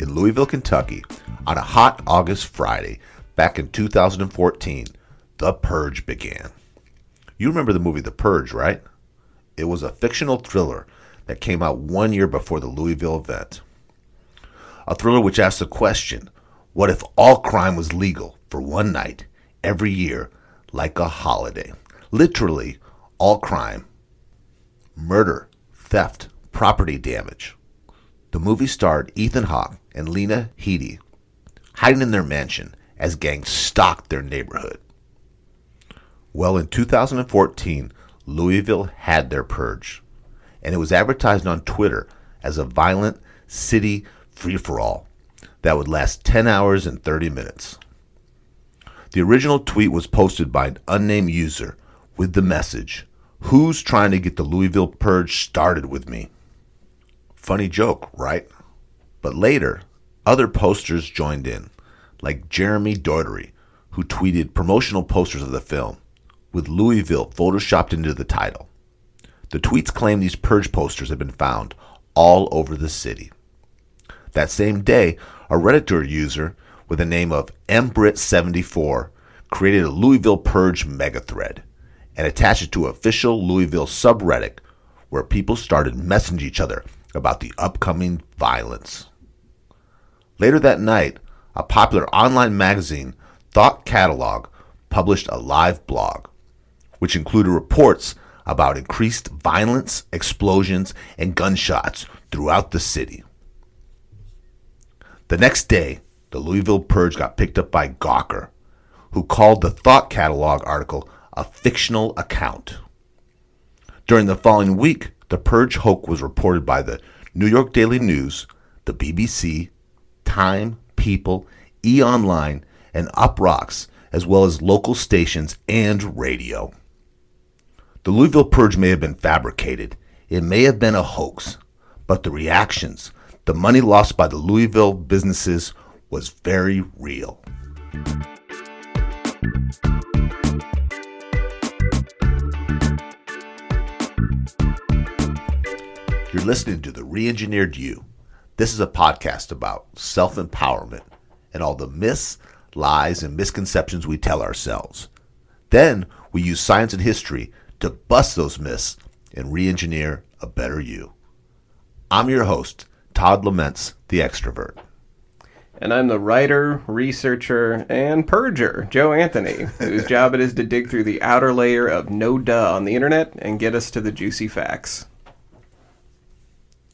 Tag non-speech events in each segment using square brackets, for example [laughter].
in Louisville, Kentucky, on a hot August Friday back in 2014, The Purge began. You remember the movie The Purge, right? It was a fictional thriller that came out one year before the Louisville event. A thriller which asked the question what if all crime was legal for one night, every year, like a holiday? Literally, all crime murder, theft, property damage. The movie starred Ethan Hawke and Lena Headey hiding in their mansion as gangs stalked their neighborhood. Well, in 2014, Louisville had their purge, and it was advertised on Twitter as a violent city free for all that would last 10 hours and 30 minutes. The original tweet was posted by an unnamed user with the message Who's trying to get the Louisville purge started with me? Funny joke, right? But later, other posters joined in, like Jeremy Dougherty, who tweeted promotional posters of the film, with Louisville photoshopped into the title. The tweets claim these purge posters have been found all over the city. That same day, a Redditor user with the name of mbrit74 created a Louisville Purge megathread and attached it to an official Louisville subreddit where people started messaging each other about the upcoming violence. Later that night, a popular online magazine, Thought Catalog, published a live blog, which included reports about increased violence, explosions, and gunshots throughout the city. The next day, the Louisville Purge got picked up by Gawker, who called the Thought Catalog article a fictional account. During the following week, the Purge hoax was reported by the New York Daily News, the BBC, Time, People, E Online, and Uproxx, as well as local stations and radio. The Louisville Purge may have been fabricated, it may have been a hoax, but the reactions, the money lost by the Louisville businesses was very real. You're listening to The Reengineered You. This is a podcast about self empowerment and all the myths, lies, and misconceptions we tell ourselves. Then we use science and history to bust those myths and re engineer a better you. I'm your host, Todd Laments, the extrovert. And I'm the writer, researcher, and purger, Joe Anthony, whose [laughs] job it is to dig through the outer layer of no duh on the internet and get us to the juicy facts.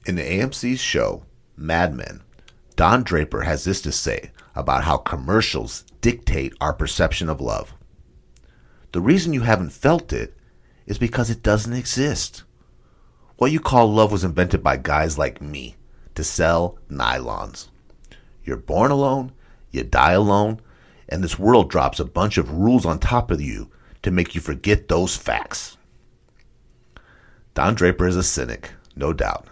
In the AMC's show, Mad Men, Don Draper has this to say about how commercials dictate our perception of love. The reason you haven't felt it is because it doesn't exist. What you call love was invented by guys like me to sell nylons. You're born alone, you die alone, and this world drops a bunch of rules on top of you to make you forget those facts. Don Draper is a cynic, no doubt.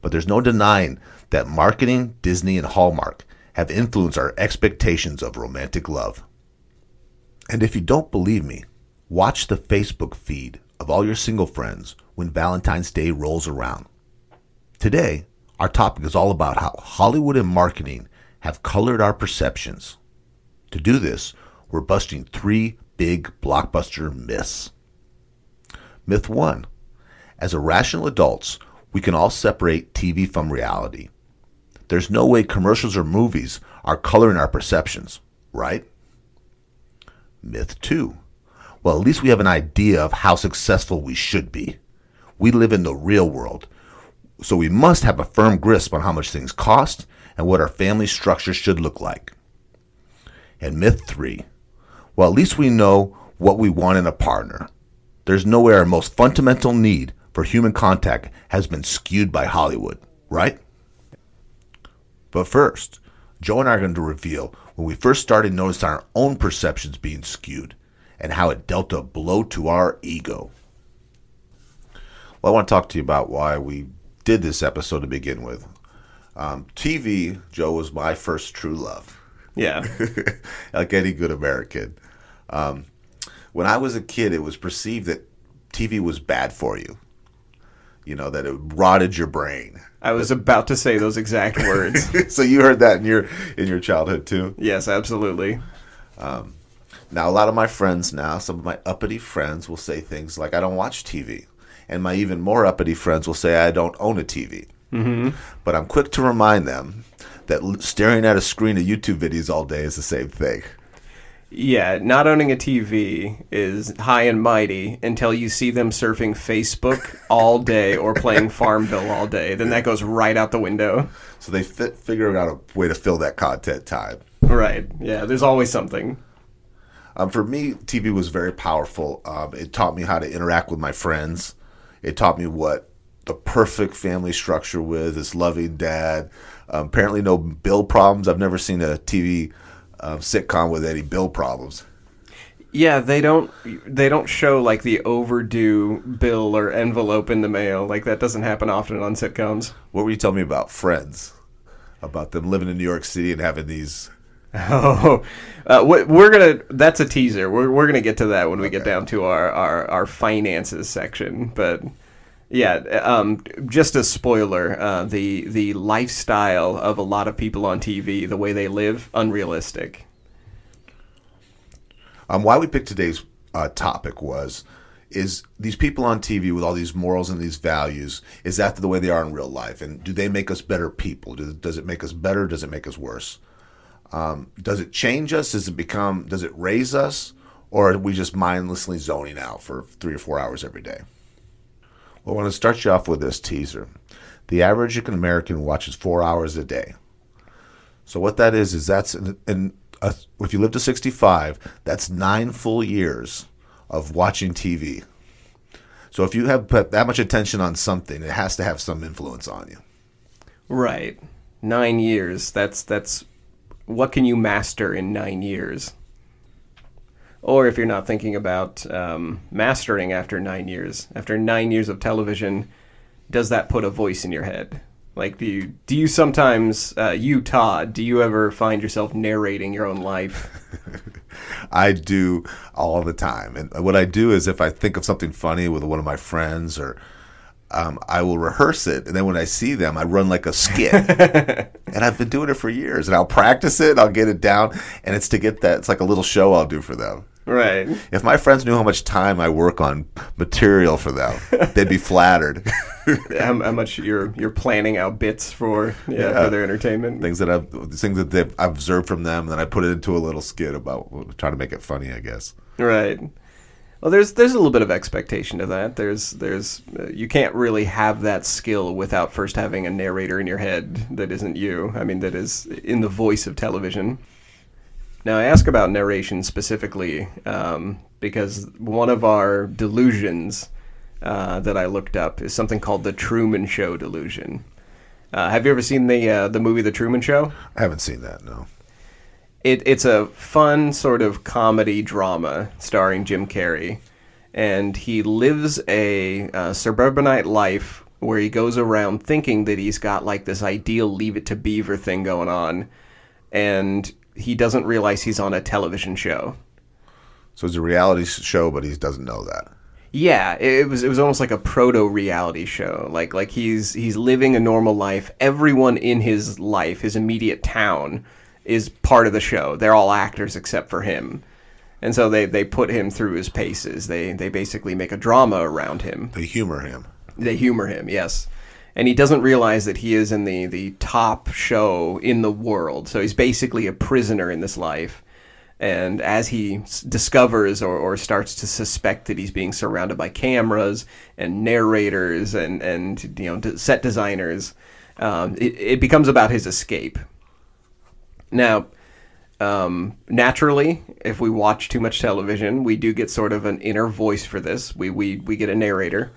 But there's no denying that marketing, Disney, and Hallmark have influenced our expectations of romantic love. And if you don't believe me, watch the Facebook feed of all your single friends when Valentine's Day rolls around. Today, our topic is all about how Hollywood and marketing have colored our perceptions. To do this, we're busting three big blockbuster myths. Myth 1 As irrational adults, we can all separate TV from reality. There's no way commercials or movies are coloring our perceptions, right? Myth 2. Well, at least we have an idea of how successful we should be. We live in the real world, so we must have a firm grasp on how much things cost and what our family structure should look like. And myth 3. Well, at least we know what we want in a partner. There's no way our most fundamental need for human contact has been skewed by Hollywood, right? But first, Joe and I are going to reveal when we first started noticing our own perceptions being skewed and how it dealt a blow to our ego. Well, I want to talk to you about why we did this episode to begin with. Um, TV, Joe, was my first true love. Yeah. [laughs] like any good American. Um, when I was a kid, it was perceived that TV was bad for you You know that it rotted your brain. I was about to say those exact words. [laughs] so you heard that in your in your childhood too. yes, absolutely. Now, a lot of my friends now, some of my uppity friends will say things like, I don't watch TV. And my even more uppity friends will say, I don't own a TV. Mm-hmm. But I'm quick to remind them that staring at a screen of YouTube videos all day is the same thing. Yeah, not owning a TV is high and mighty until you see them surfing Facebook all day or playing [laughs] Farmville all day. Then that goes right out the window. So they fit, figured out a way to fill that content time. Right. Yeah, there's always something. Um, for me, TV was very powerful. Um, it taught me how to interact with my friends. It taught me what the perfect family structure with is loving dad. Um, apparently, no bill problems. I've never seen a TV um, sitcom with any bill problems. Yeah, they don't they don't show like the overdue bill or envelope in the mail. Like that doesn't happen often on sitcoms. What were you telling me about Friends? About them living in New York City and having these. [laughs] Oh, uh, we- we're gonna. That's a teaser. We're we're gonna get to that when we get down to our our, our finances section. But yeah, um, just a spoiler. Uh, the the lifestyle of a lot of people on TV, the way they live, unrealistic. Um, why we picked today's uh, topic was is these people on TV with all these morals and these values is that the way they are in real life? And do they make us better people? Do, does it make us better? Does it make us worse? Um, does it change us? Does it become does it raise us? Or are we just mindlessly zoning out for three or four hours every day well i want to start you off with this teaser the average american watches four hours a day so what that is is that's in, in uh, if you live to 65, that's nine full years of watching TV. So if you have put that much attention on something, it has to have some influence on you. Right, nine years. That's that's what can you master in nine years? Or if you're not thinking about um, mastering after nine years, after nine years of television, does that put a voice in your head? Like, do you do you sometimes, uh, you Todd, do you ever find yourself narrating your own life? [laughs] I do all the time. And what I do is if I think of something funny with one of my friends or um, I will rehearse it. And then when I see them, I run like a skit. [laughs] and I've been doing it for years. And I'll practice it, I'll get it down. And it's to get that, it's like a little show I'll do for them. right. If my friends knew how much time I work on material for them, they'd be flattered. [laughs] How, how much you're you're planning out bits for yeah, Yeah. for their entertainment? things that I've things that they've I've observed from them, and then I put it into a little skit about trying to make it funny, I guess. Right. Well, there's there's a little bit of expectation to that. There's there's uh, you can't really have that skill without first having a narrator in your head that isn't you. I mean, that is in the voice of television. Now, I ask about narration specifically um, because one of our delusions uh, that I looked up is something called the Truman Show delusion. Uh, have you ever seen the uh, the movie The Truman Show? I haven't seen that. No. It, it's a fun sort of comedy drama starring Jim Carrey, and he lives a uh, suburbanite life where he goes around thinking that he's got like this ideal Leave It to Beaver thing going on, and he doesn't realize he's on a television show. So it's a reality show, but he doesn't know that. Yeah, it it was it was almost like a proto reality show. Like like he's he's living a normal life. Everyone in his life, his immediate town, is part of the show. They're all actors except for him. And so they, they put him through his paces. They they basically make a drama around him. They humor him. They humor him, yes. And he doesn't realize that he is in the, the top show in the world. So he's basically a prisoner in this life. And as he s- discovers or, or starts to suspect that he's being surrounded by cameras and narrators and, and you know d- set designers, um, it, it becomes about his escape. Now, um, naturally, if we watch too much television, we do get sort of an inner voice for this. We we, we get a narrator.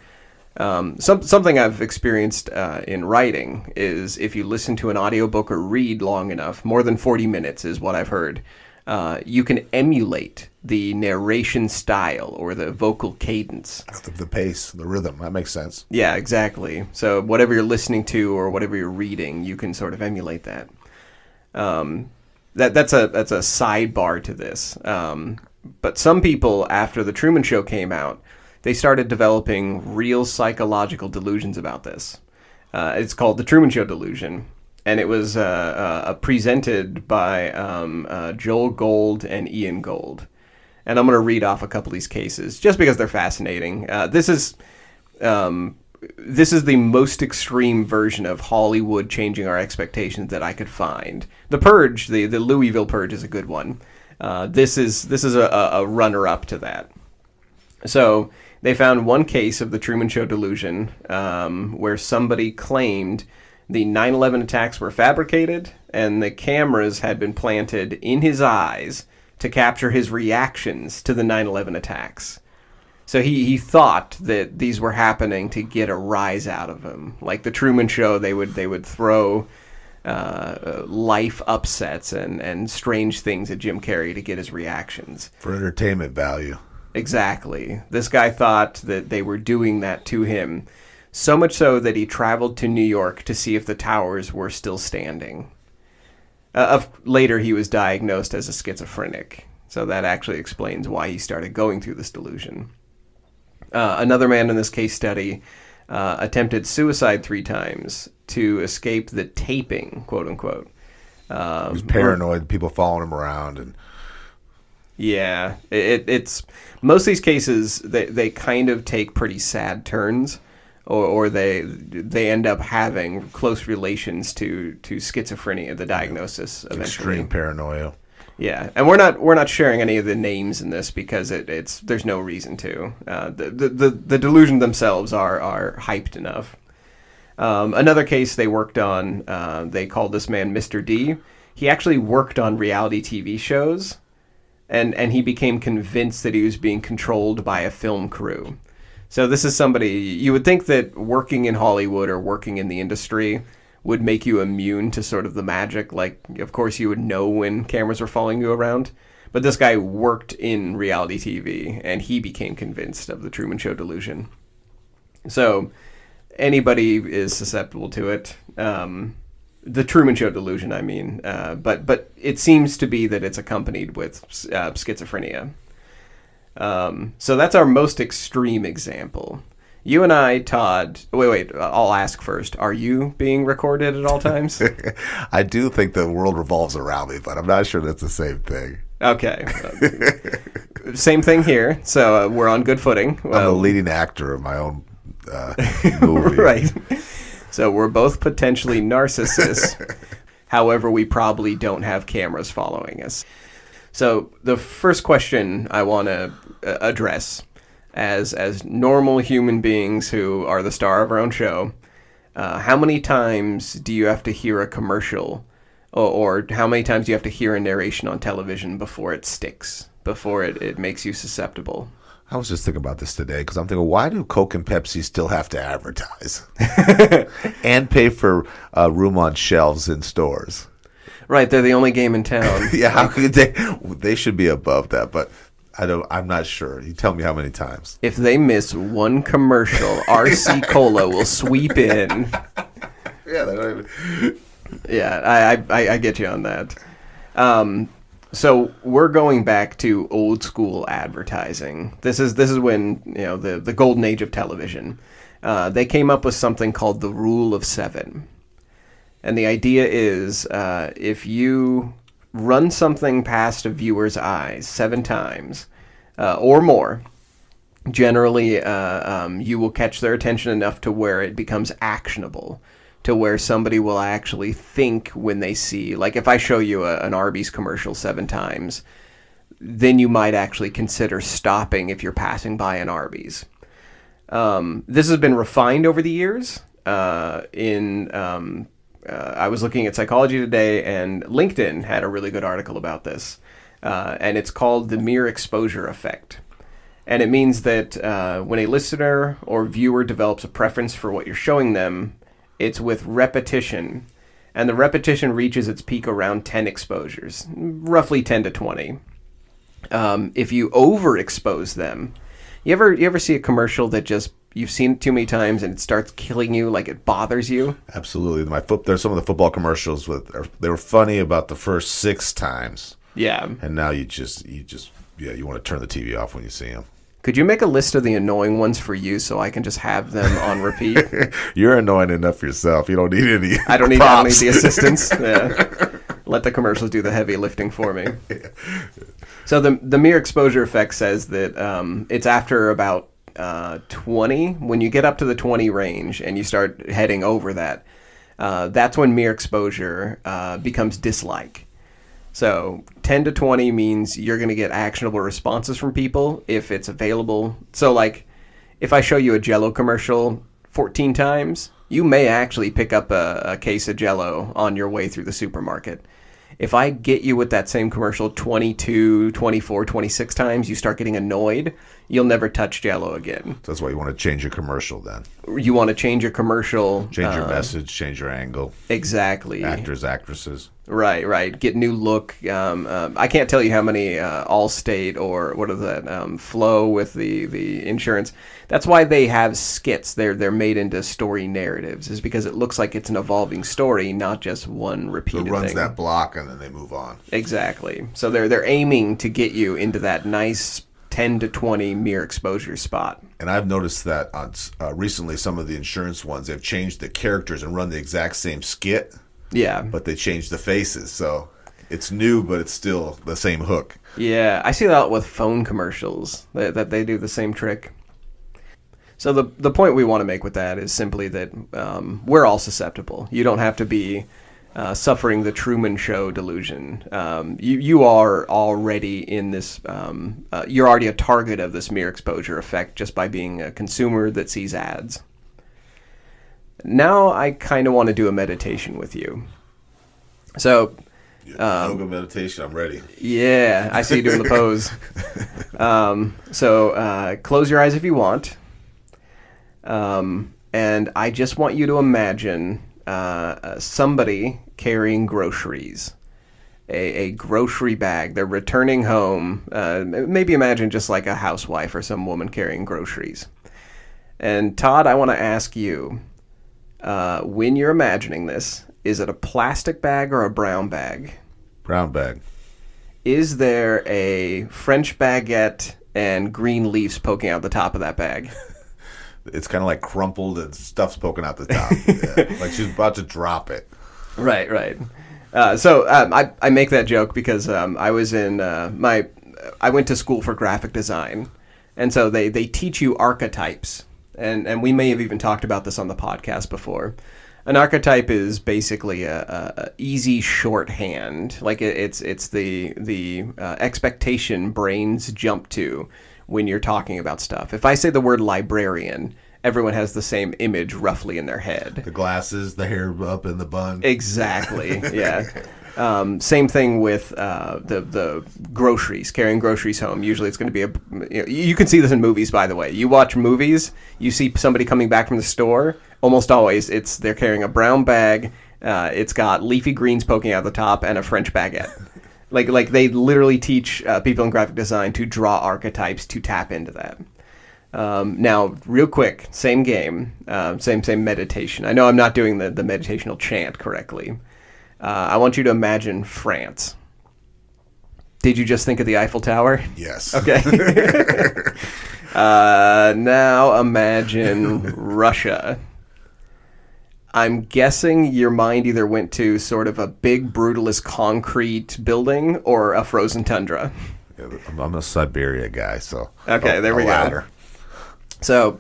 Um, some, something I've experienced uh, in writing is if you listen to an audiobook or read long enough, more than 40 minutes is what I've heard, uh, you can emulate the narration style or the vocal cadence. The, the pace, the rhythm. That makes sense. Yeah, exactly. So whatever you're listening to or whatever you're reading, you can sort of emulate that. Um, that that's a that's a sidebar to this. Um, but some people after the Truman Show came out they started developing real psychological delusions about this. Uh, it's called the Truman Show delusion, and it was uh, uh, presented by um, uh, Joel Gold and Ian Gold. And I'm going to read off a couple of these cases just because they're fascinating. Uh, this is um, this is the most extreme version of Hollywood changing our expectations that I could find. The Purge, the the Louisville Purge, is a good one. Uh, this is this is a, a runner up to that. So they found one case of the Truman Show delusion um, where somebody claimed the 9/11 attacks were fabricated and the cameras had been planted in his eyes to capture his reactions to the 9/11 attacks. So he, he thought that these were happening to get a rise out of him, like the Truman Show. They would they would throw uh, life upsets and, and strange things at Jim Carrey to get his reactions. For entertainment value. Exactly. This guy thought that they were doing that to him, so much so that he traveled to New York to see if the towers were still standing. Uh, of, later, he was diagnosed as a schizophrenic, so that actually explains why he started going through this delusion. Uh, another man in this case study uh, attempted suicide three times to escape the taping, quote unquote. Um, he was paranoid, people following him around, and yeah, it, it's most of these cases they they kind of take pretty sad turns, or, or they they end up having close relations to to schizophrenia, the diagnosis eventually. extreme paranoia. Yeah, and we're not we're not sharing any of the names in this because it, it's there's no reason to. Uh, the, the the the delusion themselves are are hyped enough. Um, another case they worked on, uh, they called this man Mr. D. He actually worked on reality TV shows and and he became convinced that he was being controlled by a film crew. So this is somebody you would think that working in Hollywood or working in the industry would make you immune to sort of the magic. Like, of course, you would know when cameras were following you around. But this guy worked in reality TV, and he became convinced of the Truman Show delusion. So anybody is susceptible to it. Um, the Truman Show delusion, I mean, uh, but but it seems to be that it's accompanied with uh, schizophrenia. Um, so that's our most extreme example. You and I, Todd. Wait, wait. I'll ask first. Are you being recorded at all times? [laughs] I do think the world revolves around me, but I'm not sure that's the same thing. Okay. [laughs] same thing here. So uh, we're on good footing. I'm a leading actor of my own uh, movie. [laughs] right. So we're both potentially narcissists. However, we probably don't have cameras following us. So the first question I want to uh, address as as normal human beings who are the star of our own show, uh, how many times do you have to hear a commercial or, or how many times do you have to hear a narration on television before it sticks, before it, it makes you susceptible? I was just thinking about this today because I'm thinking, why do Coke and Pepsi still have to advertise [laughs] and pay for uh, room on shelves in stores? Right, they're the only game in town. [laughs] yeah, how could they? They should be above that, but I don't. I'm not sure. You tell me how many times. If they miss one commercial, [laughs] RC Cola will sweep in. [laughs] Yeah, they don't even. [laughs] Yeah, I I, I get you on that. Um, so we're going back to old school advertising. This is this is when you know the the golden age of television. Uh, they came up with something called the rule of seven, and the idea is uh, if you run something past a viewer's eyes seven times uh, or more, generally uh, um, you will catch their attention enough to where it becomes actionable to where somebody will actually think when they see like if i show you a, an arby's commercial seven times then you might actually consider stopping if you're passing by an arby's. Um, this has been refined over the years uh, in um, uh, i was looking at psychology today and linkedin had a really good article about this uh, and it's called the mere exposure effect and it means that uh, when a listener or viewer develops a preference for what you're showing them it's with repetition, and the repetition reaches its peak around 10 exposures, roughly 10 to 20. Um, if you overexpose them, you ever you ever see a commercial that just you've seen it too many times and it starts killing you, like it bothers you? Absolutely. My foot. There's some of the football commercials with they were funny about the first six times, Yeah. and now you just you just yeah you want to turn the TV off when you see them. Could you make a list of the annoying ones for you so I can just have them on repeat? [laughs] You're annoying enough yourself. You don't need any. I don't need, I don't need the assistance. [laughs] Yeah. Let the commercials do the heavy lifting for me. [laughs] So the the mere exposure effect says that um, it's after about uh, 20 when you get up to the 20 range and you start heading over that. Uh, that's when mere exposure uh, becomes dislike. So 10 to 20 means you're going to get actionable responses from people if it's available. So like if I show you a Jello commercial 14 times, you may actually pick up a, a case of Jello on your way through the supermarket. If I get you with that same commercial 22, 24, 26 times, you start getting annoyed, you'll never touch Jello again. That's why you want to change your commercial then. You want to change your commercial. Change your uh, message, change your angle. Exactly. Actors, actresses. Right, right. Get new look. Um, um, I can't tell you how many uh, Allstate or what is that um, Flo with the, the insurance. That's why they have skits. They're they're made into story narratives. Is because it looks like it's an evolving story, not just one repeated runs thing. that block and then they move on. Exactly. So they're they're aiming to get you into that nice ten to twenty mere exposure spot. And I've noticed that on uh, recently some of the insurance ones they've changed the characters and run the exact same skit, Yeah. but they changed the faces. So it's new, but it's still the same hook. Yeah, I see that with phone commercials that, that they do the same trick. So the the point we want to make with that is simply that um, we're all susceptible. You don't have to be uh, suffering the Truman Show delusion. Um, you you are already in this. Um, uh, you're already a target of this mere exposure effect just by being a consumer that sees ads. Now I kind of want to do a meditation with you. So Yoga meditation. I'm ready. yeah, I see you doing the [laughs] pose. Um, so uh, close your eyes if you want. Um, and I just want you to imagine uh, uh, somebody carrying groceries. A, a grocery bag. They're returning home. Uh, maybe imagine just like a housewife or some woman carrying groceries. And Todd, I want to ask you uh, when you're imagining this, is it a plastic bag or a brown bag? Brown bag. Is there a French baguette and green leaves poking out the top of that bag? [laughs] It's kind of like crumpled and stuff's poking out the top. [laughs] yeah. Like she's about to drop it. right, right. Uh, so um, I, I make that joke because um, I was in uh, my I went to school for graphic design, and so they, they teach you archetypes, and and we may have even talked about this on the podcast before. An archetype is basically a, a, easy shorthand, like it, it's it's the the uh, expectation brains jump to when you're talking about stuff. If I say the word librarian, everyone has the same image roughly in their head. The glasses, the hair up in the bun. Exactly. [laughs] Yeah. Um, same thing with uh, the the groceries, carrying groceries home. Usually, it's going to be a. You, know, you can see this in movies, by the way. You watch movies, you see somebody coming back from the store. Almost always, it's they're carrying a brown bag. Uh, it's got leafy greens poking out the top and a French baguette. Like like they literally teach uh, people in graphic design to draw archetypes to tap into that. Um, now, real quick, same game, uh, same same meditation. I know I'm not doing the, the meditational chant correctly. Uh, I want you to imagine France. Did you just think of the Eiffel Tower? Yes. [laughs] Okay. [laughs] [laughs] uh, now imagine Russia. I'm guessing your mind either went to sort of a big brutalist concrete building or a frozen tundra. I'm a Siberia guy, so Okay, a- there we go. ladder. So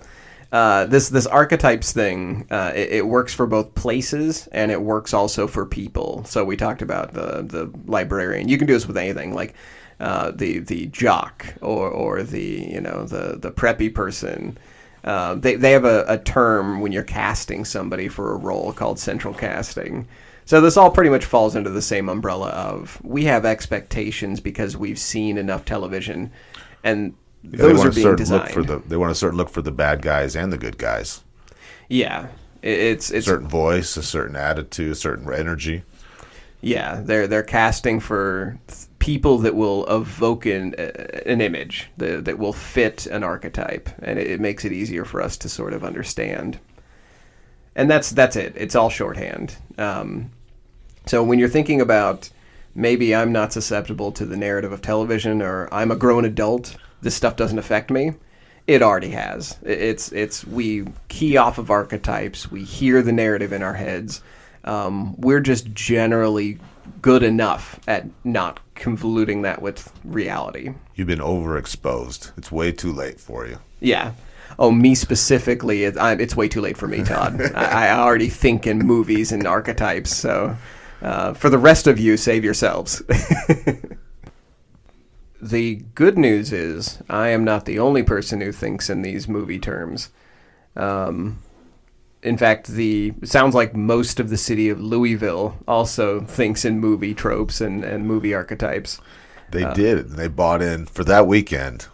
uh, this this archetypes thing uh, it, it works for both places and it works also for people. So we talked about the the librarian. You can do this with anything like uh, the the jock or or the you know the the preppy person. Uh, they they have a, a term when you're casting somebody for a role called central casting. So this all pretty much falls under the same umbrella of we have expectations because we've seen enough television, and Yeah, they those want are to being start designed. look for the. They want to start look for the bad guys and the good guys. Yeah, It- it's it's certain voice, a certain attitude, a certain energy. yeah. They're they're casting for people that will evoke an uh, an image that that will fit an archetype, and it, it makes it easier for us to sort of understand. And that's that's it. It's all shorthand. Um, so when you're thinking about maybe I'm not susceptible to the narrative of television, or I'm a grown adult, this stuff doesn't affect me. It already has. It's it's we key off of archetypes. We hear the narrative in our heads. Um, we're just generally good enough at not convoluting that with reality. You've been overexposed. It's way too late for you. Yeah. Oh, me specifically, it, I, it's way too late for me, Todd. [laughs] I, I already think in movies and archetypes. So, uh, for the rest of you, save yourselves. [laughs] the good news is, I am not the only person who thinks in these movie terms. Um, in fact, the sounds like most of the city of Louisville also thinks in movie tropes and, and movie archetypes. They did. And they bought in for that weekend.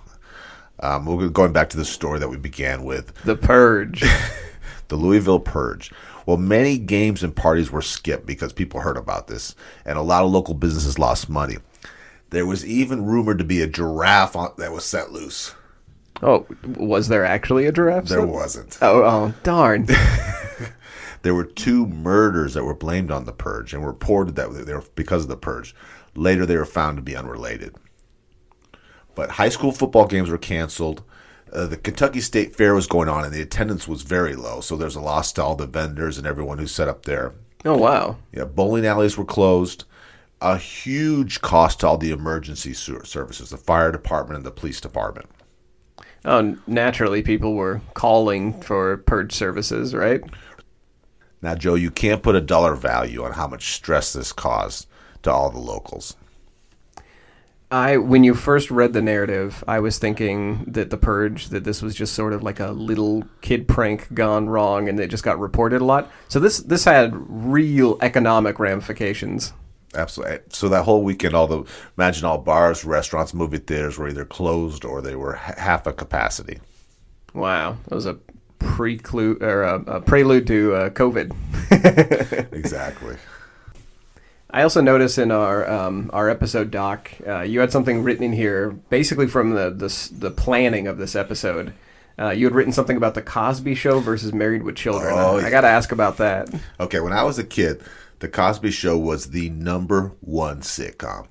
Um, we're going back to the story that we began with The Purge. [laughs] the Louisville Purge. Well, many games and parties were skipped because people heard about this, and a lot of local businesses lost money. There was even rumored to be a giraffe on, that was set loose. Oh, was there actually a giraffe? There wasn't. Oh, oh, darn. [laughs] There were two murders that were blamed on the purge and reported that they were because of the purge. Later, they were found to be unrelated. But high school football games were canceled. Uh, the Kentucky State Fair was going on, and the attendance was very low. So there's a loss to all the vendors and everyone who set up there. Oh, wow. Yeah, bowling alleys were closed. A huge cost to all the emergency services, the fire department and the police department. Oh, naturally, people were calling for purge services, right? Now, Joe, you can't put a dollar value on how much stress this caused to all the locals. I, when you first read the narrative, I was thinking that the purge, that this was just sort of like a little kid prank gone wrong, and it just got reported a lot. So this this had real economic ramifications. Absolutely. So that whole weekend, all the imagine all bars, restaurants, movie theaters were either closed or they were h- half a capacity. Wow, that was a preclude or a, a prelude to uh, COVID. [laughs] [laughs] Exactly. I also noticed in our um, our episode doc, uh, you had something written in here, basically from the the, the planning of this episode. Uh, you had written something about the Cosby Show versus Married with Children. Oh, I, I got to ask about that. okay, when I was a kid, The Cosby Show was the number one sitcom.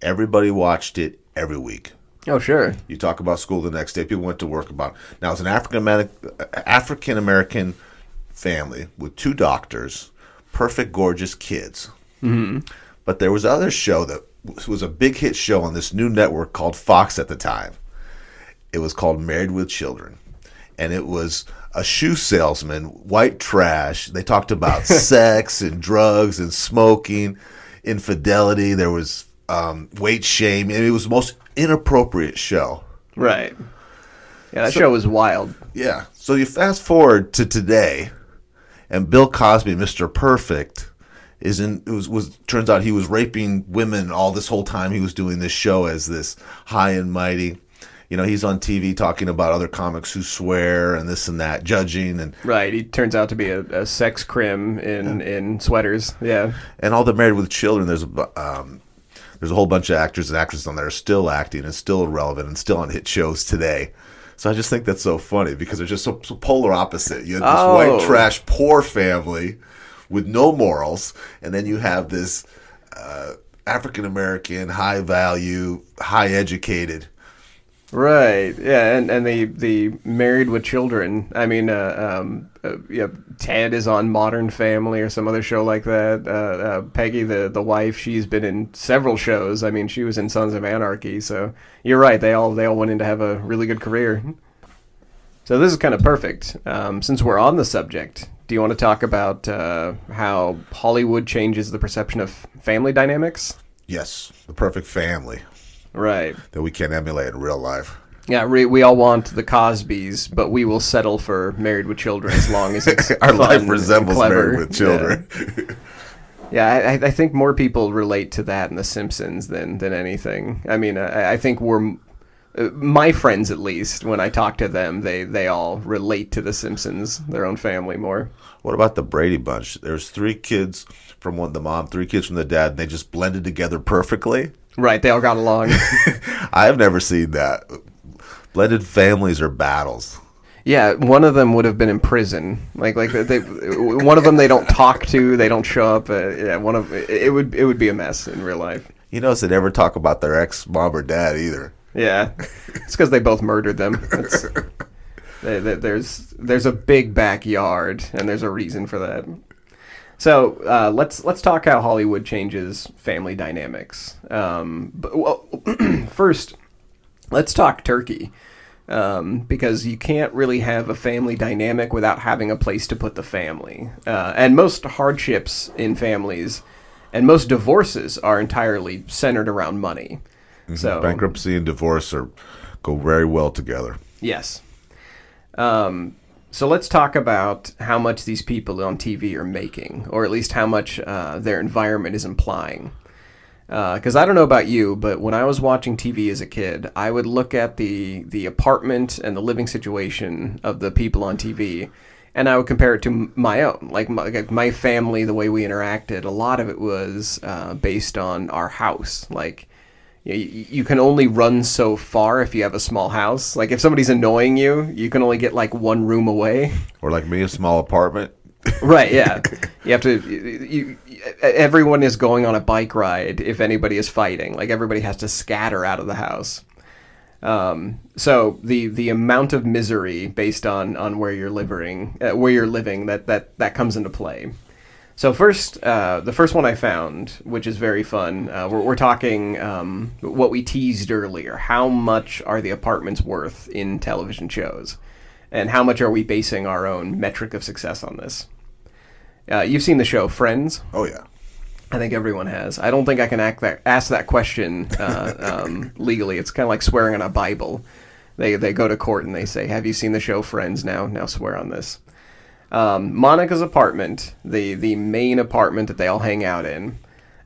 Everybody watched it every week. Oh, sure. You talk about school the next day. People went to work about. Now it's an African American African American family with two doctors, perfect, gorgeous kids. Mm-hmm. But there was other show that was a big hit show on this new network called Fox at the time. It was called Married with Children, and it was a shoe salesman, white trash. They talked about [laughs] sex and drugs and smoking, infidelity. There was um, weight shame, and it was the most inappropriate show. Right. Yeah, that show was wild. Yeah. So you fast forward to today, and Bill Cosby, Mr. Perfect, is in. It was was turns out he was raping women all this whole time. He was doing this show as this high and mighty. You know, he's on TV talking about other comics who swear and this and that, judging and Right. He turns out to be a, a sex crim in, in sweaters. Yeah. and all the married with children. There's a um, there's a whole bunch of actors and actresses on there are still acting and still relevant and still on hit shows today. So I just think that's so funny because they're just so, so polar opposite. You have this Oh. white trash poor family with no morals, and then you have this uh, African American high value, high educated. Right. Yeah, and, and the the married with children. I mean, uh, um, uh, yeah, Ted is on Modern Family or some other show like that. Uh, uh, Peggy, the the wife, she's been in several shows. I mean, she was in Sons of Anarchy. So you're right. They all they all went in to have a really good career. So this is kind of perfect. Um, since we're on the subject, do you want to talk about uh, how Hollywood changes the perception of family dynamics? Yes, the perfect family Right. that we can't emulate in real life. Yeah, we, we all want the Cosbys, but we will settle for Married with Children as long as it's [laughs] Our life resembles married with children. Yeah, yeah I, I think more people relate to that in The Simpsons than than anything. I mean, I, I think we're uh, my friends at least when I talk to them, they they all relate to The Simpsons, their own family more. What about the Brady Bunch? There's three kids from one the mom, three kids from the dad, and they just blended together perfectly. Right, they all got along. [laughs] I've never seen that. Blended families are battles. yeah, one of them would have been in prison. Like like they, one of them they don't talk to, they don't show up. Uh, yeah, one of it would it would be a mess in real life. You notice they never talk about their ex mom or dad either. Yeah, it's because they both murdered them. They- they- There's there's a big backyard, and there's a reason for that. So uh, let's let's talk how Hollywood changes family dynamics. Um, but well, [clears throat] first, let's talk Turkey, um, because you can't really have a family dynamic without having a place to put the family. Uh, and most hardships in families, and most divorces are entirely centered around money. So Bankruptcy and divorce are go very well together. Yes. Um, so let's talk about how much these people on TV are making, or at least how much uh, their environment is implying. Because I don't know about you, but when I was watching TV as a kid, I would look at the the apartment and the living situation of the people on TV, and I would compare it to my own, like my, like my family, the way we interacted. A lot of it was uh, based on our house, like you, you can only run so far if you have a small house. Like if somebody's annoying you, you can only get like one room away. Or like me, a small apartment. right? Yeah. [laughs] You have to. You, you, everyone is going on a bike ride if anybody is fighting. Like everybody has to scatter out of the house. Um, so the the amount of misery based on on where you're living, uh, where you're living, that that that comes into play. So first, uh, the first one I found, which is very fun, uh, we're, we're talking um, what we teased earlier. How much are the apartments worth in television shows, and how much are we basing our own metric of success on this? Uh, you've seen the show Friends. Oh yeah. I think everyone has. I don't think I can act that, ask that question uh, [laughs] um, legally. It's kind of like swearing on a Bible. They they go to court and they say, "Have you seen the show Friends?" Now now swear on this. Um, Monica's apartment, the the main apartment that they all hang out in,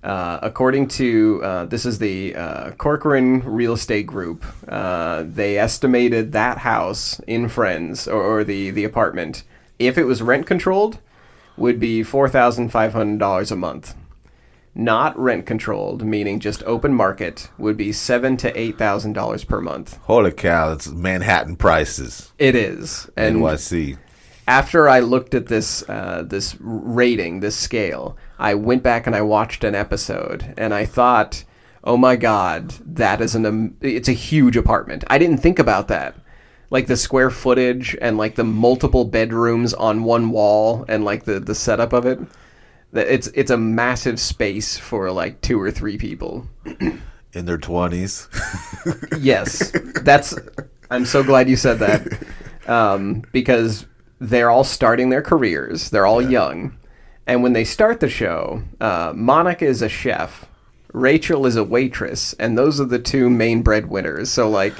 uh, according to uh, this is the uh, Corcoran Real Estate Group. Uh, they estimated that house in Friends or, or the the apartment, if it was rent controlled, would be four thousand five hundred dollars a month. Not rent controlled, meaning just open market, would be seven to eight thousand dollars per month. Holy cow! It's Manhattan prices. It is, and NYC. After I looked at this uh, this rating, this scale, I went back and I watched an episode, and I thought, "Oh my god, that is an um, it's a huge apartment." I didn't think about that, like the square footage and like the multiple bedrooms on one wall and like the the setup of it. It's it's a massive space for like two or three people. [clears throat] in their twenties. Yes, that's. I'm so glad you said that, [laughs] um, because they're all starting their careers. They're all young, and when they start the show, uh, Monica is a chef, Rachel is a waitress, and those are the two main breadwinners. So like,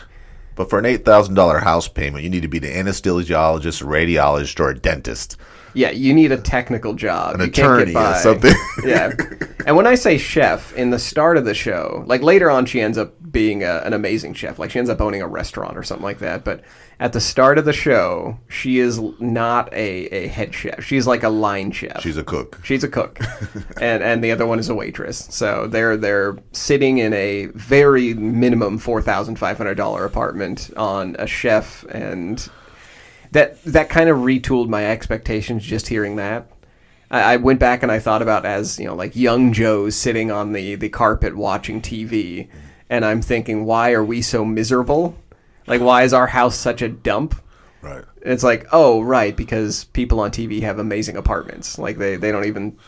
but for an eight thousand dollar house payment, you need to be the anesthesiologist, radiologist, or a dentist. yeah, you need a technical job. An you can't attorney or something. [laughs] yeah. And when I say chef, in the start of the show, like later on, she ends up being a, an amazing chef. Like she ends up owning a restaurant or something like that. But at the start of the show, she is not a, a head chef. She's like a line chef. She's a cook. She's a cook, [laughs] and and the other one is a waitress. So they're they're sitting in a very minimum four thousand five hundred dollar apartment on a chef, and that that kind of retooled my expectations just hearing that. I, I went back and I thought about as you know like young Joe sitting on the the carpet watching TV, and I'm thinking, why are we so miserable? Like, why is our house such a dump? Right. It's like, oh, right, because people on TV have amazing apartments. Like they, they don't even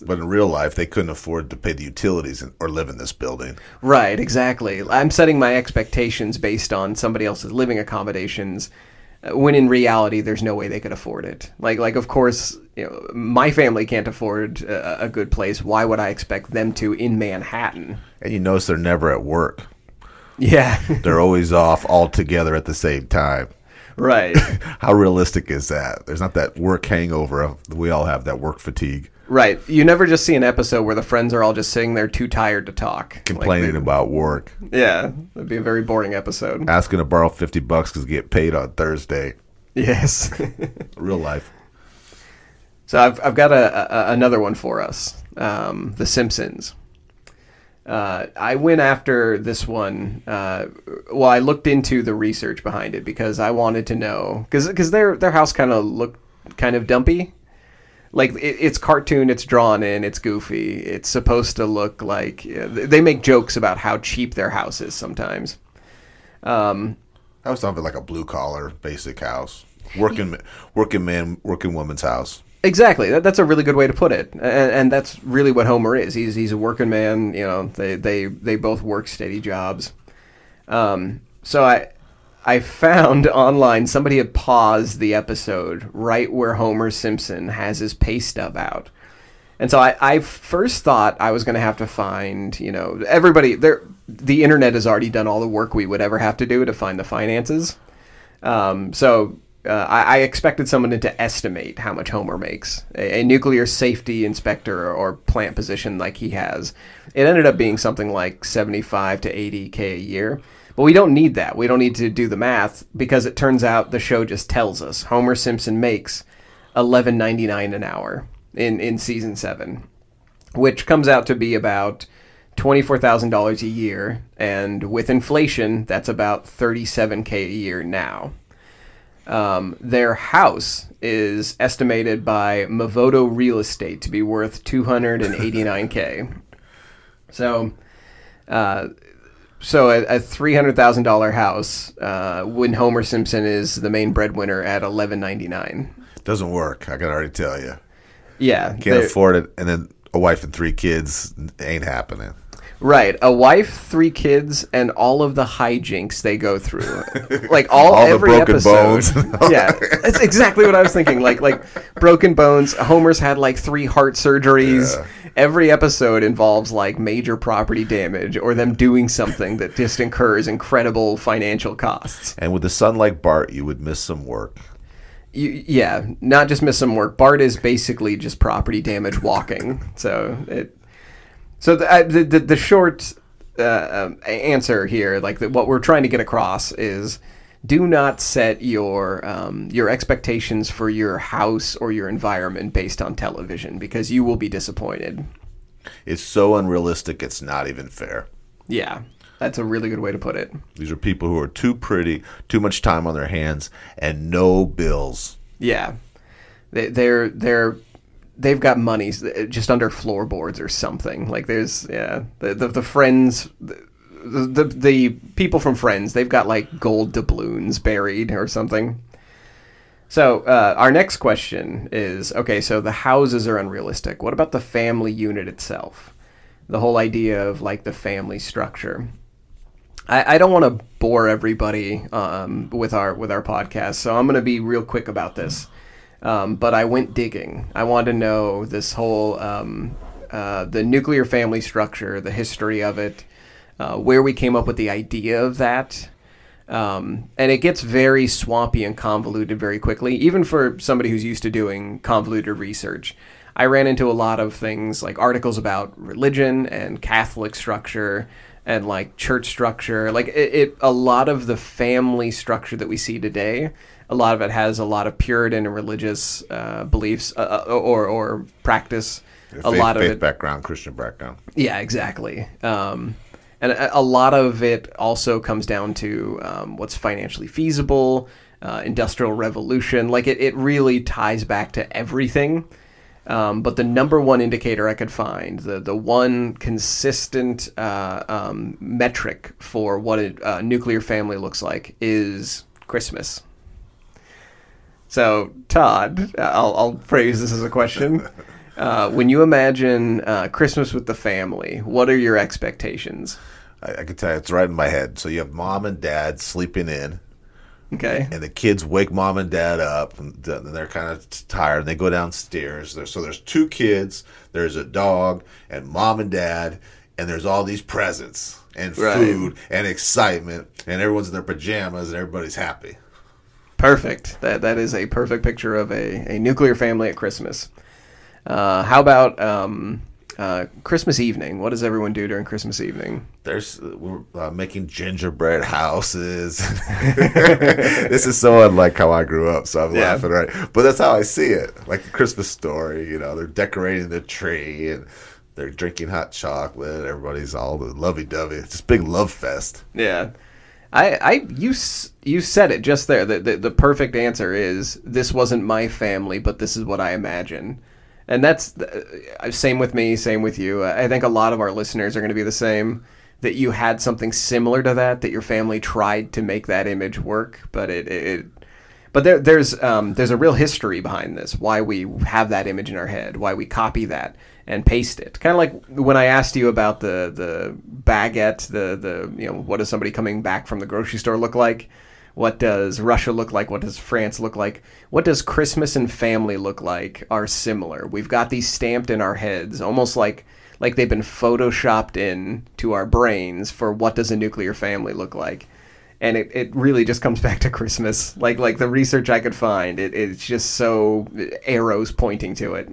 But in real life, they couldn't afford to pay the utilities or live in this building. Right, exactly. I'm setting my expectations based on somebody else's living accommodations, uh, when in reality, there's no way they could afford it. Like, like of course, you know, my family can't afford a, a good place. Why would I expect them to in Manhattan? And you notice they're never at work. Yeah, [laughs] They're always off all together at the same time. right, [laughs] How realistic is that? There's not that work hangover. We all have that work fatigue. right. You never just see an episode where the friends are all just sitting there too tired to talk, Like, Complaining they- about work. yeah, that'd be a very boring episode. Asking to borrow 50 bucks because get paid on Thursday. Yes. [laughs] Real life. So I've, I've got a, a, another one for us. Um, the Simpsons. Uh, I went after this one. Uh, well, I looked into the research behind it because I wanted to know because their their house kind of looked kind of dumpy. Like it, it's cartoon, it's drawn in, it's goofy. It's supposed to look like they make jokes about how cheap their house is sometimes. Um, I was talking like a blue collar, basic house. Working working man, working woman's house. Exactly. That, that's a really good way to put it, and, and that's really what Homer is. He's he's a working man. You know, they they they both work steady jobs. Um, so I I found [laughs] online somebody had paused the episode right where Homer Simpson has his pay stub out. And so I, I first thought I was going to have to find, you know, everybody there. The internet has already done all the work we would ever have to do to find the finances. Um, so uh, I, I, expected someone to estimate how much Homer makes. A, a, nuclear safety inspector or plant position like he has. It ended up being something like 75 to 80k a year. But we don't need that. We don't need to do the math because it turns out the show just tells us Homer Simpson makes 11.99 an hour in in season 7, which comes out to be about $24,000 a year and with inflation that's about 37k a year now. Um, their house is estimated by Movoto Real Estate to be worth 289k. [laughs] so, uh, so a, a three hundred thousand dollar house uh, when Homer Simpson is the main breadwinner at eleven ninety nine. Doesn't work. I can already tell you. Yeah, can't afford it, and then a wife and three kids ain't happening. Right, a wife, three kids, and all of the hijinks they go through, [laughs] like all, all every episode. [laughs] yeah, that's exactly what I was thinking. Like like broken bones. Homer's had like three heart surgeries. Yeah. Every episode involves like major property damage or them doing something that just incurs incredible financial costs. And with a son like Bart, you would miss some work. You, yeah, not just miss some work. Bart is basically just property damage walking. So it so the the, the, the short uh, um, answer here, like the, what we're trying to get across, is do not set your um, your expectations for your house or your environment based on television because you will be disappointed. It's so unrealistic; it's not even fair. Yeah, that's a really good way to put it. These are people who are too pretty, too much time on their hands, and no bills. Yeah, they, they're they're they've got money just under floorboards or something. Like there's yeah, the the, the friends. The, the, the people from Friends, they've got like gold doubloons buried or something. So uh, our next question is okay. So the houses are unrealistic. What about the family unit itself? The whole idea of like the family structure. I, I don't want to bore everybody um, with our with our podcast, so I'm going to be real quick about this. Um, but I went digging. I wanted to know this whole um, uh, the nuclear family structure, the history of it, uh, where we came up with the idea of that. Um, and it gets very swampy and convoluted very quickly, even for somebody who's used to doing convoluted research. I ran into a lot of things like articles about religion and Catholic structure and like church structure. Like it, it a lot of the family structure that we see today a lot of it has a lot of Puritan and religious uh, beliefs uh, uh or or practice. Faith, a lot of it, background, Christian background. Yeah, exactly. Um, and a, a, lot of it also comes down to um, what's financially feasible, uh, industrial revolution. Like it, it really ties back to everything. Um, but the number one indicator I could find, the the one consistent uh, um, metric for what a, a nuclear family looks like is Christmas. So, Todd, I'll, I'll phrase this as a question. Uh, when you imagine uh, Christmas with the family, what are your expectations? I, I can tell you, it's right in my head. So you have mom and dad sleeping in. Okay. And the kids wake mom and dad up, and they're kind of tired. And they go downstairs. So there's two kids, there's a dog, and mom and dad, and there's all these presents and food right. and excitement, and everyone's in their pajamas, and everybody's happy. Perfect. That that is a perfect picture of a, a nuclear family at Christmas. Uh, how about um, uh, Christmas evening? What does everyone do during Christmas evening? There's we're uh, making gingerbread houses. [laughs] this is so unlike how I grew up, so I'm yeah. laughing right. But that's how I see it, like a Christmas story. You know, they're decorating the tree and they're drinking hot chocolate. Everybody's all lovey-dovey. It's this big love fest. Yeah. I, I, you, you said it just there. The, the, the perfect answer is this wasn't my family, but this is what I imagine, and that's uh, same with me, same with you. I think a lot of our listeners are going to be the same. That you had something similar to that, that your family tried to make that image work, but it, it But there, there's um, there's a real history behind this. Why we have that image in our head. Why we copy that and paste it. Kind of like when I asked you about the the baguette. The the you know what does somebody coming back from the grocery store look like? What does Russia look like? What does France look like? What does Christmas and family look like? Are similar. We've got these stamped in our heads, almost like like they've been photoshopped in to our brains for what does a nuclear family look like and it, it really just comes [laughs] back to christmas like like the research i could find it, it's just so eh, arrows pointing to it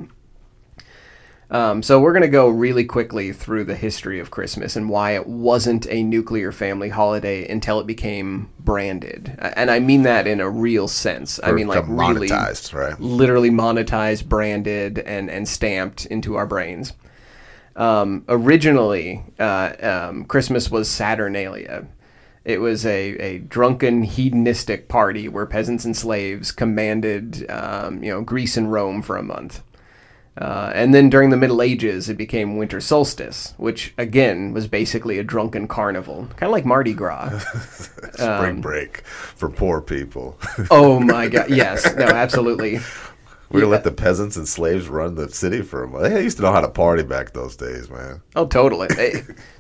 um, so we're going to go really quickly through the history of christmas and why it wasn't a nuclear family holiday until it became branded and i mean that in a real sense i mean like really right? literally monetized branded and and stamped into our brains um, originally, uh, um, Christmas was Saturnalia. It was a, a drunken hedonistic party where peasants and slaves commanded, um, you know, Greece and Rome for a month. Uh, and then during the Middle Ages, it became winter solstice, which again was basically a drunken carnival, kind of like Mardi Gras. [laughs] Spring break for poor people. [laughs] oh my God! Yes, no, absolutely. We yeah. let the peasants and slaves run the city for a month. They used to know how to party back those days, man. Oh, totally.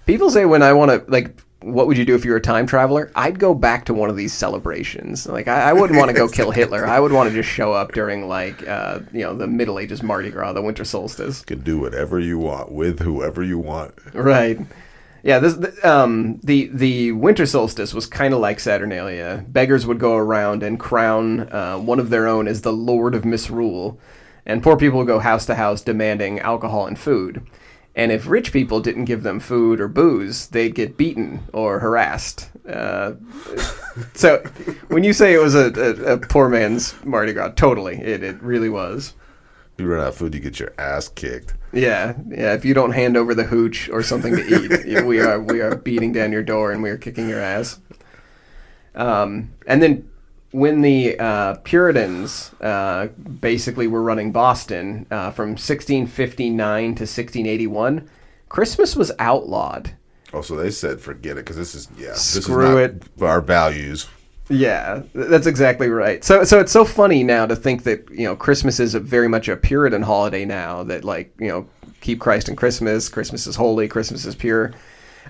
People say when I want to, like, what would you do if you were a time traveler? I'd go back to one of these celebrations. Like, I, I wouldn't want to go kill Hitler. I would want to just show up during, like, uh, you know, the Middle Ages Mardi Gras, the winter solstice. You can do whatever you want with whoever you want. Right. Yeah, this um, the the winter solstice was kind of like Saturnalia. Beggars would go around and crown uh, one of their own as the Lord of Misrule, and poor people would go house to house demanding alcohol and food. And if rich people didn't give them food or booze, they'd get beaten or harassed. Uh, so, when you say it was a, a, a poor man's Mardi Gras, totally, it, it really was you run out of food, you get your ass kicked. Yeah, yeah. If you don't hand over the hooch or something to eat, [laughs] we are we are beating down your door and we are kicking your ass. Um, and then when the uh, Puritans uh, basically were running Boston uh, from 1659 to 1681, Christmas was outlawed. Oh, so they said forget it because this is yeah, this Screw is it. Our values. Yeah, that's exactly right. So, so it's so funny now to think that you know Christmas is a very much a Puritan holiday now. That like you know keep Christ in Christmas. Christmas is holy. Christmas is pure.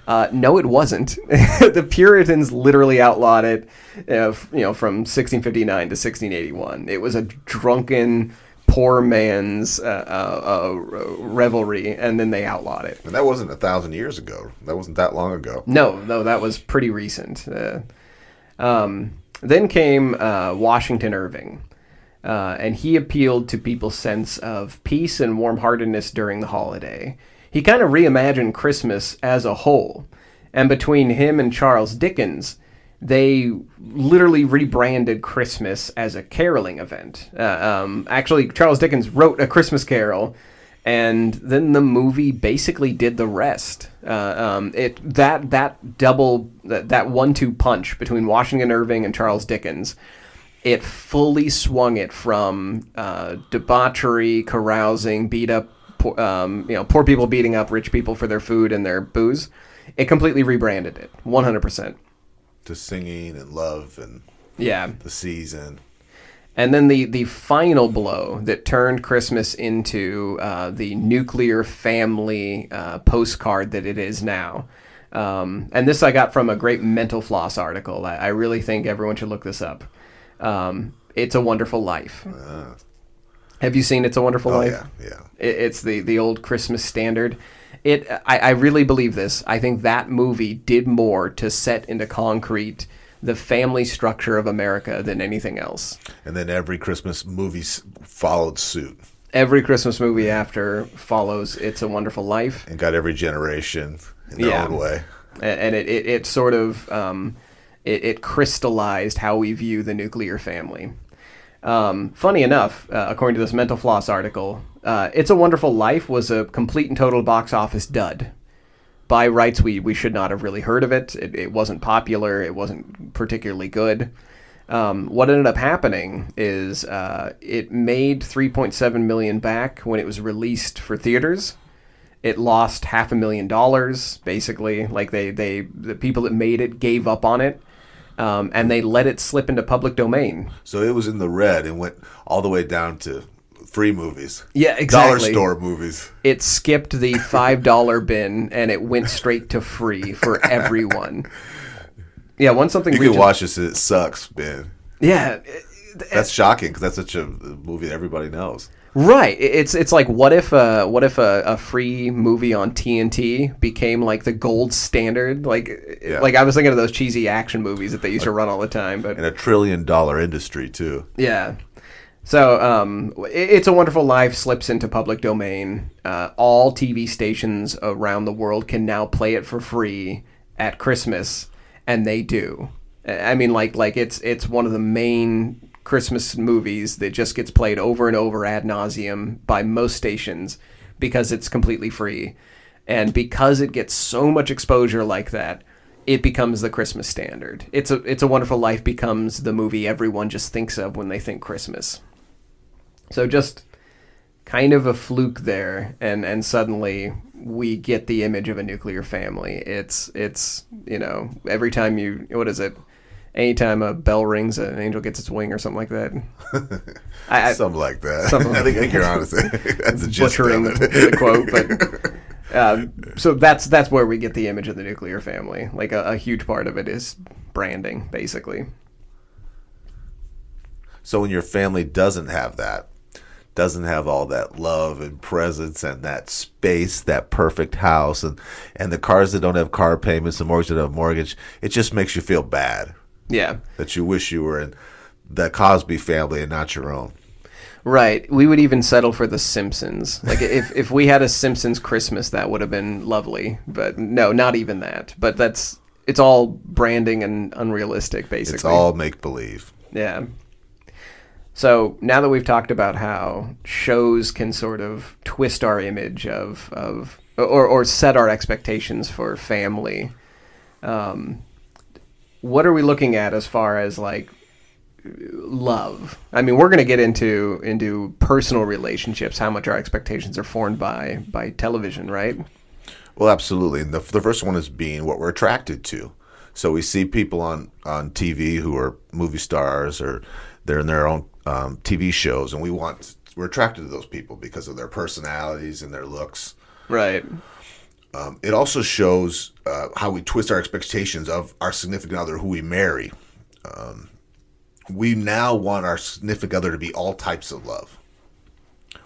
Uh, no, it wasn't. [laughs] the Puritans literally outlawed it, uh, you know, from 1659 to 1681. It was a drunken, poor man's uh, uh, uh, revelry, and then they outlawed it. And that wasn't a thousand years ago. That wasn't that long ago. No, no, that was pretty recent. Uh, um, then came uh, Washington Irving, uh, and he appealed to people's sense of peace and warm heartedness during the holiday. He kind of reimagined Christmas as a whole. And between him and Charles Dickens, they literally rebranded Christmas as a caroling event. Uh, um, actually, Charles Dickens wrote A Christmas Carol and then the movie basically did the rest. Uh, um, it that that double that, that one-two punch between Washington Irving and Charles Dickens, it fully swung it from uh, debauchery, carousing, beat up, um, you know, poor people beating up rich people for their food and their booze. It completely rebranded it, one hundred percent. To singing and love and yeah, the season. And then the, the final blow that turned Christmas into uh, the nuclear family uh, postcard that it is now. Um, and this I got from a great Mental Floss article. I, I really think everyone should look this up. Um, it's a Wonderful Life. Uh, Have you seen It's a Wonderful oh, Life? Yeah, yeah. It, it's the, the old Christmas standard. It I, I really believe this. I think that movie did more to set into concrete – the family structure of America than anything else. And then every Christmas movie followed suit. Every Christmas movie after follows "It's a Wonderful Life" and got every generation in their yeah. own way. And it, it, it sort of um, it, it, crystallized how we view the nuclear family. Um, funny enough, uh, according to this Mental Floss article, uh, "It's a Wonderful Life" was a complete and total box office dud by rights, we, we should not have really heard of it. It, it wasn't popular. It wasn't particularly good. Um, what ended up happening is uh, it made 3.7 million back when it was released for theaters. It lost half a million dollars, basically. Like they, they, the people that made it gave up on it. Um, and they let it slip into public domain. So it was in the red and went all the way down to free movies. Yeah, exactly. Dollar store movies. It skipped the five dollar [laughs] bin and it went straight to free for everyone. Yeah, once something You reaches, can watch this. It sucks, Ben. yeah, That's shocking because that's such a movie that everybody knows. Right. It's it's like what if uh what if a, a free movie on TNT became like the gold standard? Like Yeah. like I was thinking of those cheesy action movies that they used to run all the time, but In a trillion dollar industry too. yeah. So um, it's a Wonderful Life slips into public domain. Uh, all TV stations around the world can now play it for free at Christmas, and they do. I mean, like like it's it's one of the main Christmas movies that just gets played over and over ad nauseum by most stations because it's completely free, and because it gets so much exposure like that. It becomes the Christmas standard. It's a It's a Wonderful Life becomes the movie everyone just thinks of when they think Christmas. So just kind of a fluke there, and and suddenly we get the image of a nuclear family. It's it's you know every time you what is it? Anytime a bell rings, an angel gets its wing, or something like that. [laughs] I, I, Something like that. Something [laughs] I think I think you're honest. that's a butchering the, the quote, but [laughs] um, so that's that's where we get the image of the nuclear family. Like a, a huge part of it is branding, basically. So when your family doesn't have that, doesn't have all that love and presence and that space, that perfect house, and and the cars that don't have car payments, the mortgage that don't have mortgage, it just makes you feel bad Yeah, that you wish you were in the Cosby family and not your own. Right. We would even settle for the Simpsons. Like [laughs] if if we had a Simpsons Christmas, that would have been lovely. But no, not even that. But that's it's all branding and unrealistic, basically. It's all make believe. yeah. So now that we've talked about how shows can sort of twist our image of of or or set our expectations for family, um, what are we looking at as far as like love. I mean, we're going to get into into personal relationships, how much our expectations are formed by by television, right? Well, absolutely. And the, the first one is being what we're attracted to. So we see people on, on TV who are movie stars or they're in their own um, TV shows, and we want we're attracted to those people because of their personalities and their looks. Right. Um, it also shows uh, how we twist our expectations of our significant other who we marry. Um, we now want our significant other to be all types of love.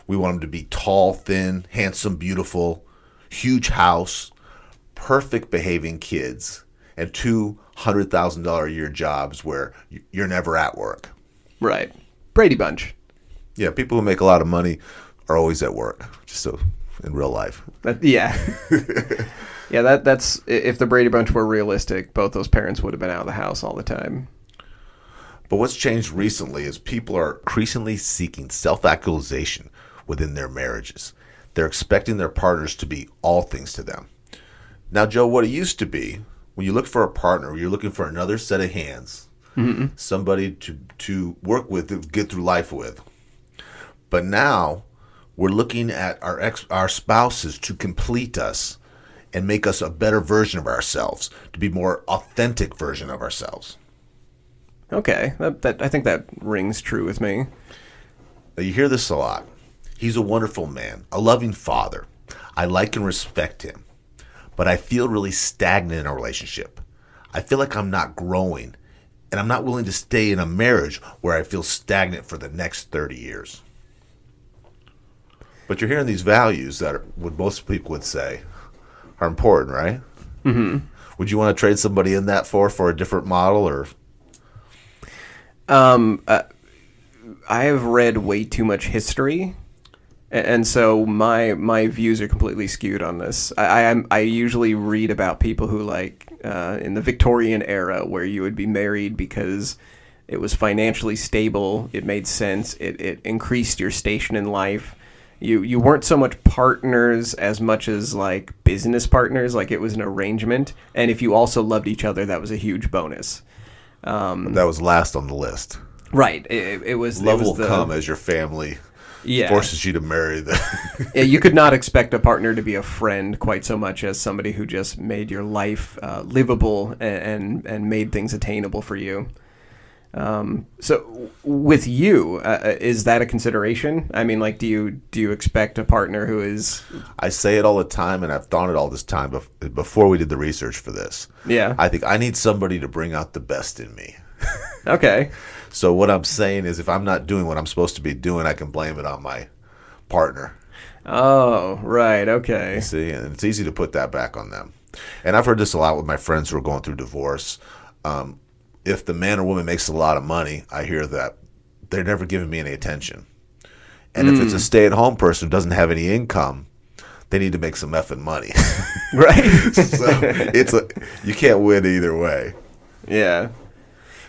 We want them to be tall, thin, handsome, beautiful, huge house, perfect behaving kids, and two hundred thousand dollar a year jobs where you're never at work. Right. Brady Bunch. Yeah, people who make a lot of money are always at work, just so in real life. That, yeah. [laughs] yeah, that that's if the Brady Bunch were realistic, both those parents would have been out of the house all the time. But what's changed recently is people are increasingly seeking self actualization within their marriages. They're expecting their partners to be all things to them. Now, Joe, what it used to be, when you look for a partner, you're looking for another set of hands, mm-hmm. somebody to, to work with, to get through life with. But now we're looking at our ex, our spouses to complete us and make us a better version of ourselves, to be more authentic version of ourselves. Okay, that, that I think that rings true with me. Now, you hear this a lot. He's a wonderful man, a loving father. I like and respect him, but I feel really stagnant in a relationship. I feel like I'm not growing, and I'm not willing to stay in a marriage where I feel stagnant for the next 30 years. But you're hearing these values that are, what most people would say are important, right? Mm-hmm. Would you want to trade somebody in that for for a different model, or Um, uh, I have read way too much history, and so my my views are completely skewed on this. I I, I usually read about people who like uh, in the Victorian era where you would be married because it was financially stable, it made sense, it, it increased your station in life. You you weren't so much partners as much as like business partners, like it was an arrangement. And if you also loved each other, that was a huge bonus. um, that was last on the list? Right. It, it was Love it was will the, come as your family Yeah. forces you to marry the. [laughs] yeah, you could not expect a partner to be a friend quite so much as somebody who just made your life uh, livable and, and and made things attainable for you. Um, so, with you, uh, uh, is that a consideration? I mean, like, do you do you expect a partner who is, I say it all the time, and I've thought it all this time bef- before we did the research for this. yeah, I think I need somebody to bring out the best in me. [laughs] okay, So what I'm saying is, if I'm not doing what I'm supposed to be doing, I can blame it on my partner. oh, right, okay, You See, and it's easy to put that back on them. And I've heard this a lot with my friends who are going through divorce. Um, if the man or woman makes a lot of money, I hear that they're never giving me any attention. And if it's a hmm. stay-at-home person who doesn't have any income, they need to make some effing money. [laughs] right, [laughs] so it's a you can't win either way. yeah.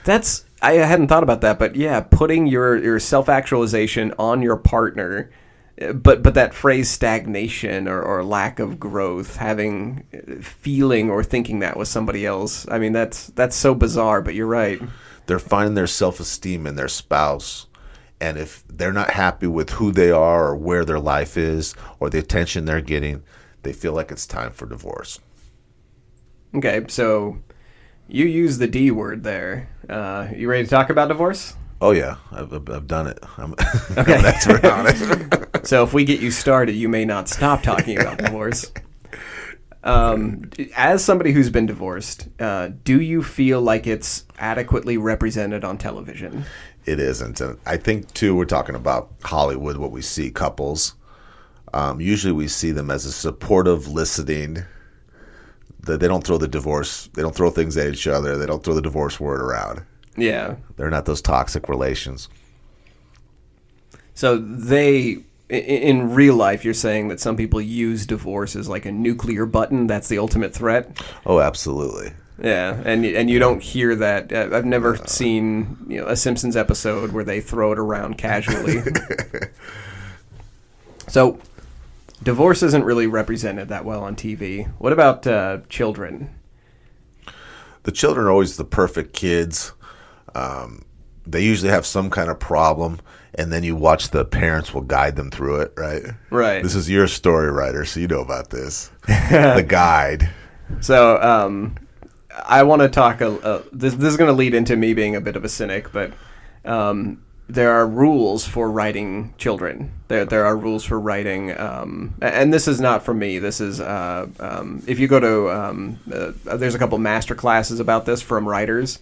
That's I hadn't thought about that, but yeah, putting your your self actualization on your partner, but but that phrase stagnation or, or lack of growth, having feeling or thinking that with somebody else. I mean, that's that's so bizarre, but you're right. they're finding their self-esteem in their spouse and if they're not happy with who they are or where their life is or the attention they're getting they feel like it's time for divorce Okay, so you use the D word there. Uh, you ready to talk about divorce? oh yeah i've, I've, done it I'm, [laughs] Okay. Expert on it [laughs] So if we get you started, you may not stop talking about [laughs] divorce. Um, as somebody who's been divorced, uh, do you feel like it's adequately represented on television? it isn't and i think too we're talking about hollywood what we see couples um, usually we see them as a supportive listening that they don't throw the divorce they don't throw things at each other they don't throw the divorce word around Yeah. they're not those toxic relations So they, in real life, you're saying that some people use divorce as like a nuclear button. That's the ultimate threat. oh absolutely Yeah, and and you don't hear that. Uh, I've never seen you know a Simpsons episode where they throw it around casually. [laughs] so, divorce isn't really represented that well on TV. What about uh, children? the children are always the perfect kids. Um, they usually have some kind of problem, and then you watch the parents will guide them through it, right? Right. This is your story writer, so you know about this. [laughs] the guide. So, um, I want to talk. A, a, this this is going to lead into me being a bit of a cynic, but um, there are rules for writing children. There there are rules for writing, um, and this is not from me. This is uh, um, if you go to um, uh, there's a couple master classes about this from writers.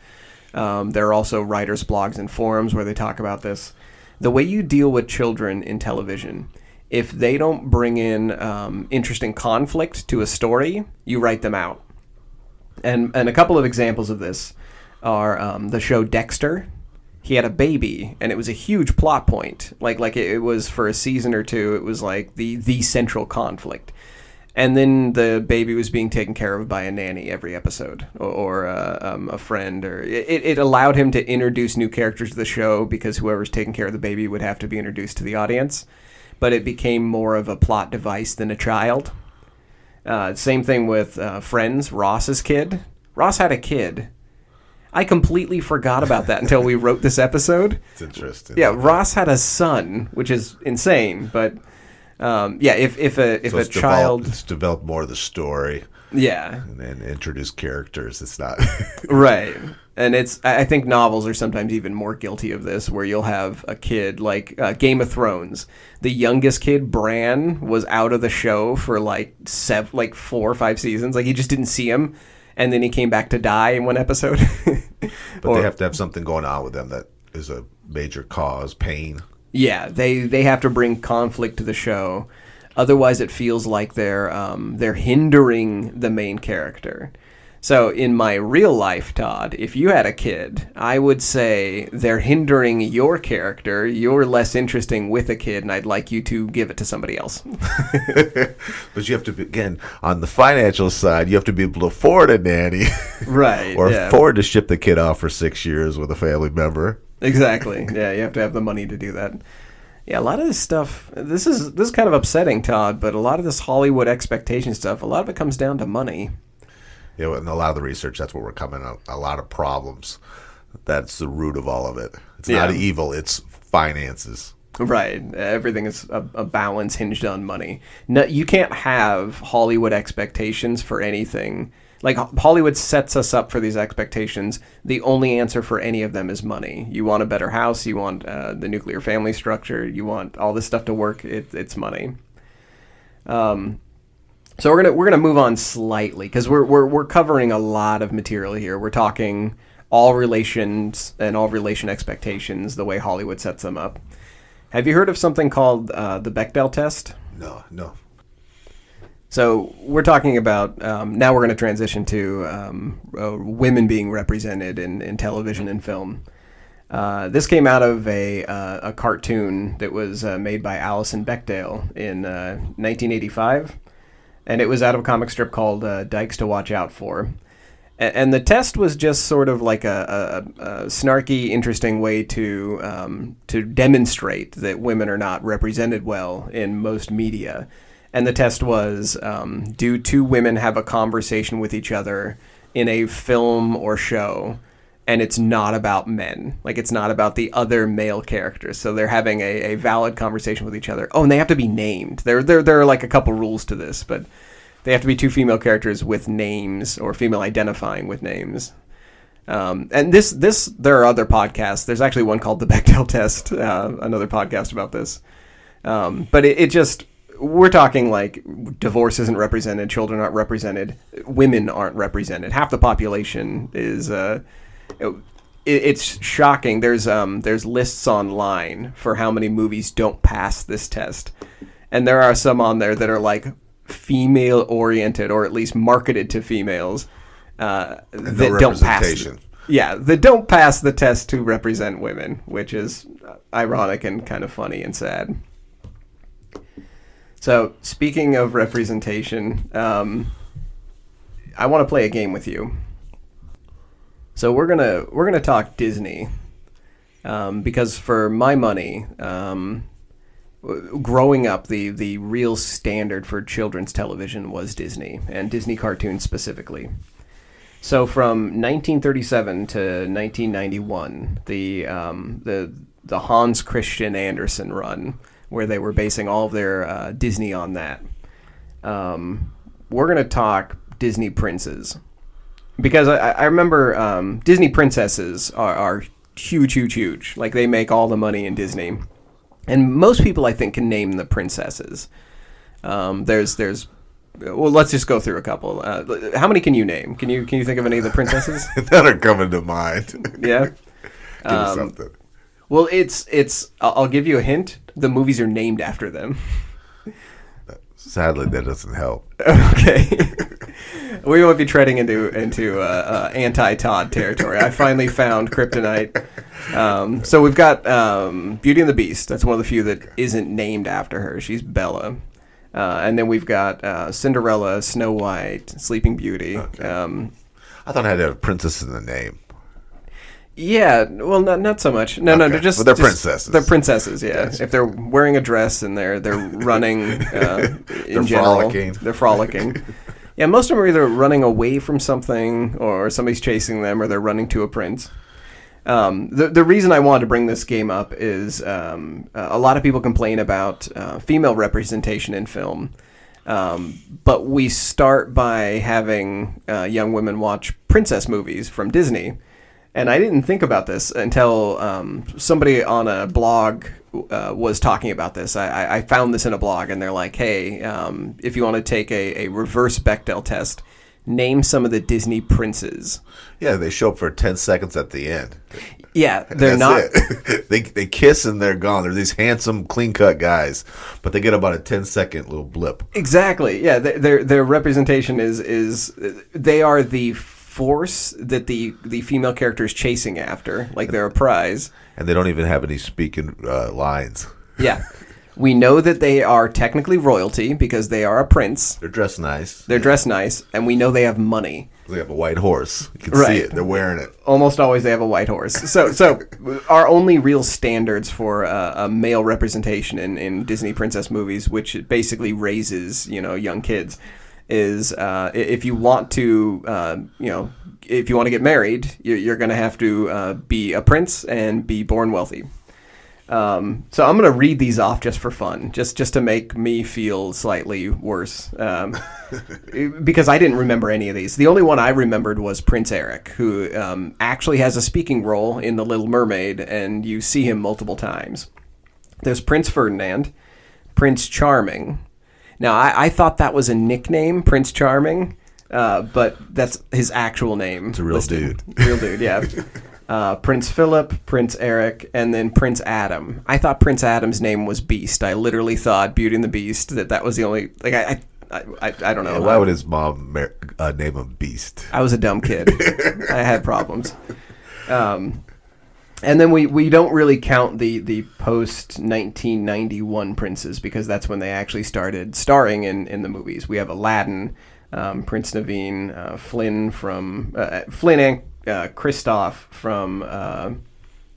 Um, there are also writers' blogs and forums where they talk about this. The way you deal with children in television, if they don't bring in um, interesting conflict to a story, you write them out. And and a couple of examples of this are um, the show Dexter. He had a baby, and it was a huge plot point. Like like it, it was for a season or two. It was like the the central conflict. And then the baby was being taken care of by a nanny every episode, or, or uh, um, a friend, or it, it allowed him to introduce new characters to the show because whoever's taking care of the baby would have to be introduced to the audience. But it became more of a plot device than a child. Uh, same thing with uh, Friends, Ross's kid. Ross had a kid. I completely forgot about that until we wrote this episode. It's interesting. Yeah, Ross had a son, which is insane. But um, yeah, if if a if So a child, developed, it's developed more of the story yeah, and then introduce characters. It's not. [laughs] right. And it's I think novels are sometimes even more guilty of this, where you'll have a kid like uh, Game of Thrones. The youngest kid, Bran, was out of the show for like seven, like four or five seasons. Like you just didn't see him, and then he came back to die in one episode. [laughs] but they have to have something going on with them that is a major cause, pain. Yeah, they they have to bring conflict to the show. Otherwise, it feels like they're um, they're hindering the main character. So, in my real life, Todd, if you had a kid, I would say they're hindering your character. You're less interesting with a kid, and I'd like you to give it to somebody else. [laughs] But you have to be, again on the financial side. You have to be able to afford a nanny, right. [laughs] or yeah. afford to ship the kid off for six years with a family member. Exactly. Yeah, you have to have the money to do that. Yeah, a lot of this stuff. This is this is kind of upsetting, Todd. But a lot of this Hollywood expectation stuff. A lot of it comes down to money. Know, and a lot of the research, that's where we're coming up. A lot of problems. That's the root of all of it. It's not evil, it's finances. Right. Everything is a, a balance hinged on money. No, you can't have Hollywood expectations for anything. Like Hollywood sets us up for these expectations. The only answer for any of them is money. You want a better house. You want uh, the nuclear family structure. You want all this stuff to work. It, it's money. Um, so we're gonna we're gonna move on slightly because we're, we're we're covering a lot of material here. We're talking all relations and all relation expectations, the way Hollywood sets them up. Have you heard of something called uh, the Bechdel test? No, no. So we're talking about um, now. We're going to transition to um, uh, women being represented in, in television and film. Uh, this came out of a, uh, a cartoon that was uh, made by Alison Bechdel in 1985, and it was out of a comic strip called uh, Dykes to Watch Out For. And the test was just sort of like a, a, a snarky, interesting way to um, to demonstrate that women are not represented well in most media. And the test was: um, Do two women have a conversation with each other in a film or show? And it's not about men, like it's not about the other male characters. So they're having a, a valid conversation with each other. Oh, and they have to be named. There, there, there are like a couple rules to this, but they have to be two female characters with names or female identifying with names. Um, and this, this, there are other podcasts. There's actually one called the Bechdel Test, uh, another podcast about this. Um, but it, it just, we're talking like divorce isn't represented, children aren't represented, women aren't represented. Half the population is, uh, it, it's shocking. There's, um, there's lists online for how many movies don't pass this test. And there are some on there that are like female oriented or at least marketed to females uh, that no don't pass. representation. Yeah, that don't pass the test to represent women, which is ironic and kind of funny and sad. So, speaking of representation, um, I want to play a game with you. So we're gonna we're gonna talk Disney, um, because for my money, um, growing up, the the real standard for children's television was Disney and Disney cartoons specifically. So from 1937 to 1991, the um, the the Hans Christian Andersen run, where they were basing all of their uh, Disney on that. Um, we're gonna talk Disney princes because I, I remember um, Disney princesses are, are huge, huge, huge. Like they make all the money in Disney, and most people I think can name the princesses. Um, there's there's well, let's just go through a couple. Uh, how many can you name? Can you can you think of any of the princesses? [laughs] that are coming to mind. Yeah. [laughs] Um, something. Well, it's it's. I'll, I'll give you a hint. The movies are named after them. Sadly, that doesn't help. okay. [laughs] we won't be treading into into uh, uh, anti Todd territory. I finally found Kryptonite. Um, so we've got um, Beauty and the Beast. That's one of the few that isn't named after her. She's Bella. Uh, and then we've got uh, Cinderella, Snow White, Sleeping Beauty. Um, I thought I had a princess in the name. Yeah, well, not not so much. No, no, they're just But they're just- princesses. They're princesses. Yeah, if they're wearing a dress and they're they're [laughs] running uh, in They're general, frolicking. they're frolicking. [laughs] yeah, most of them are either running away from something or somebody's chasing them, or they're running to a prince. Um, the the reason I wanted to bring this game up is um, uh, a lot of people complain about uh, female representation in film, um, but we start by having uh, young women watch princess movies from Disney, and I didn't think about this until um, somebody on a blog uh, was talking about this. I, I- found this in a blog, and they're like, "Hey, um, if you want to take a, a reverse Bechdel test." Name some of the Disney princes. Yeah, they show up for 10 seconds at the end. Yeah, they're That's not. [laughs] they, they kiss and they're gone. They're these handsome, clean cut guys, but they get about a 10 second little blip. Exactly. Yeah, th- their their representation is is they are the force that the the female character is chasing after, like they're a prize. And they don't even have any speaking uh, lines. Yeah. We know that they are technically royalty because they are a prince. They're dressed nice. They're dressed nice, and we know they have money. They have a white horse. You can Right. see it. They're wearing it. Almost always they have a white horse. So, so our only real standards for uh, a male representation in, in Disney princess movies, which basically raises you know young kids, is uh, if you want to uh, you know if you want to get married, you're, you're going to have to uh, be a prince and be born wealthy. Um, so I'm gonna read these off just for fun, just just to make me feel slightly worse, um, [laughs] because I didn't remember any of these. The only one I remembered was Prince Eric, who um, actually has a speaking role in The Little Mermaid, and you see him multiple times. There's Prince Ferdinand, Prince Charming. Now I, I thought that was a nickname, Prince Charming, uh, but that's his actual name. It's a real dude. Real dude, yeah. [laughs] uh, Prince Philip, Prince Eric, and then Prince Adam. I thought Prince Adam's name was Beast. I literally thought Beauty and the Beast that that was the only like I I, I, I don't know. Yeah, why would his mom mar- uh, name him Beast? I was a dumb kid. [laughs] I had problems. Um, and then we, we don't really count the, the post 1991 princes because that's when they actually started starring in, in the movies. We have Aladdin, um, Prince Naveen, uh, Flynn from uh, Flynn and uh, Kristoff from. Uh,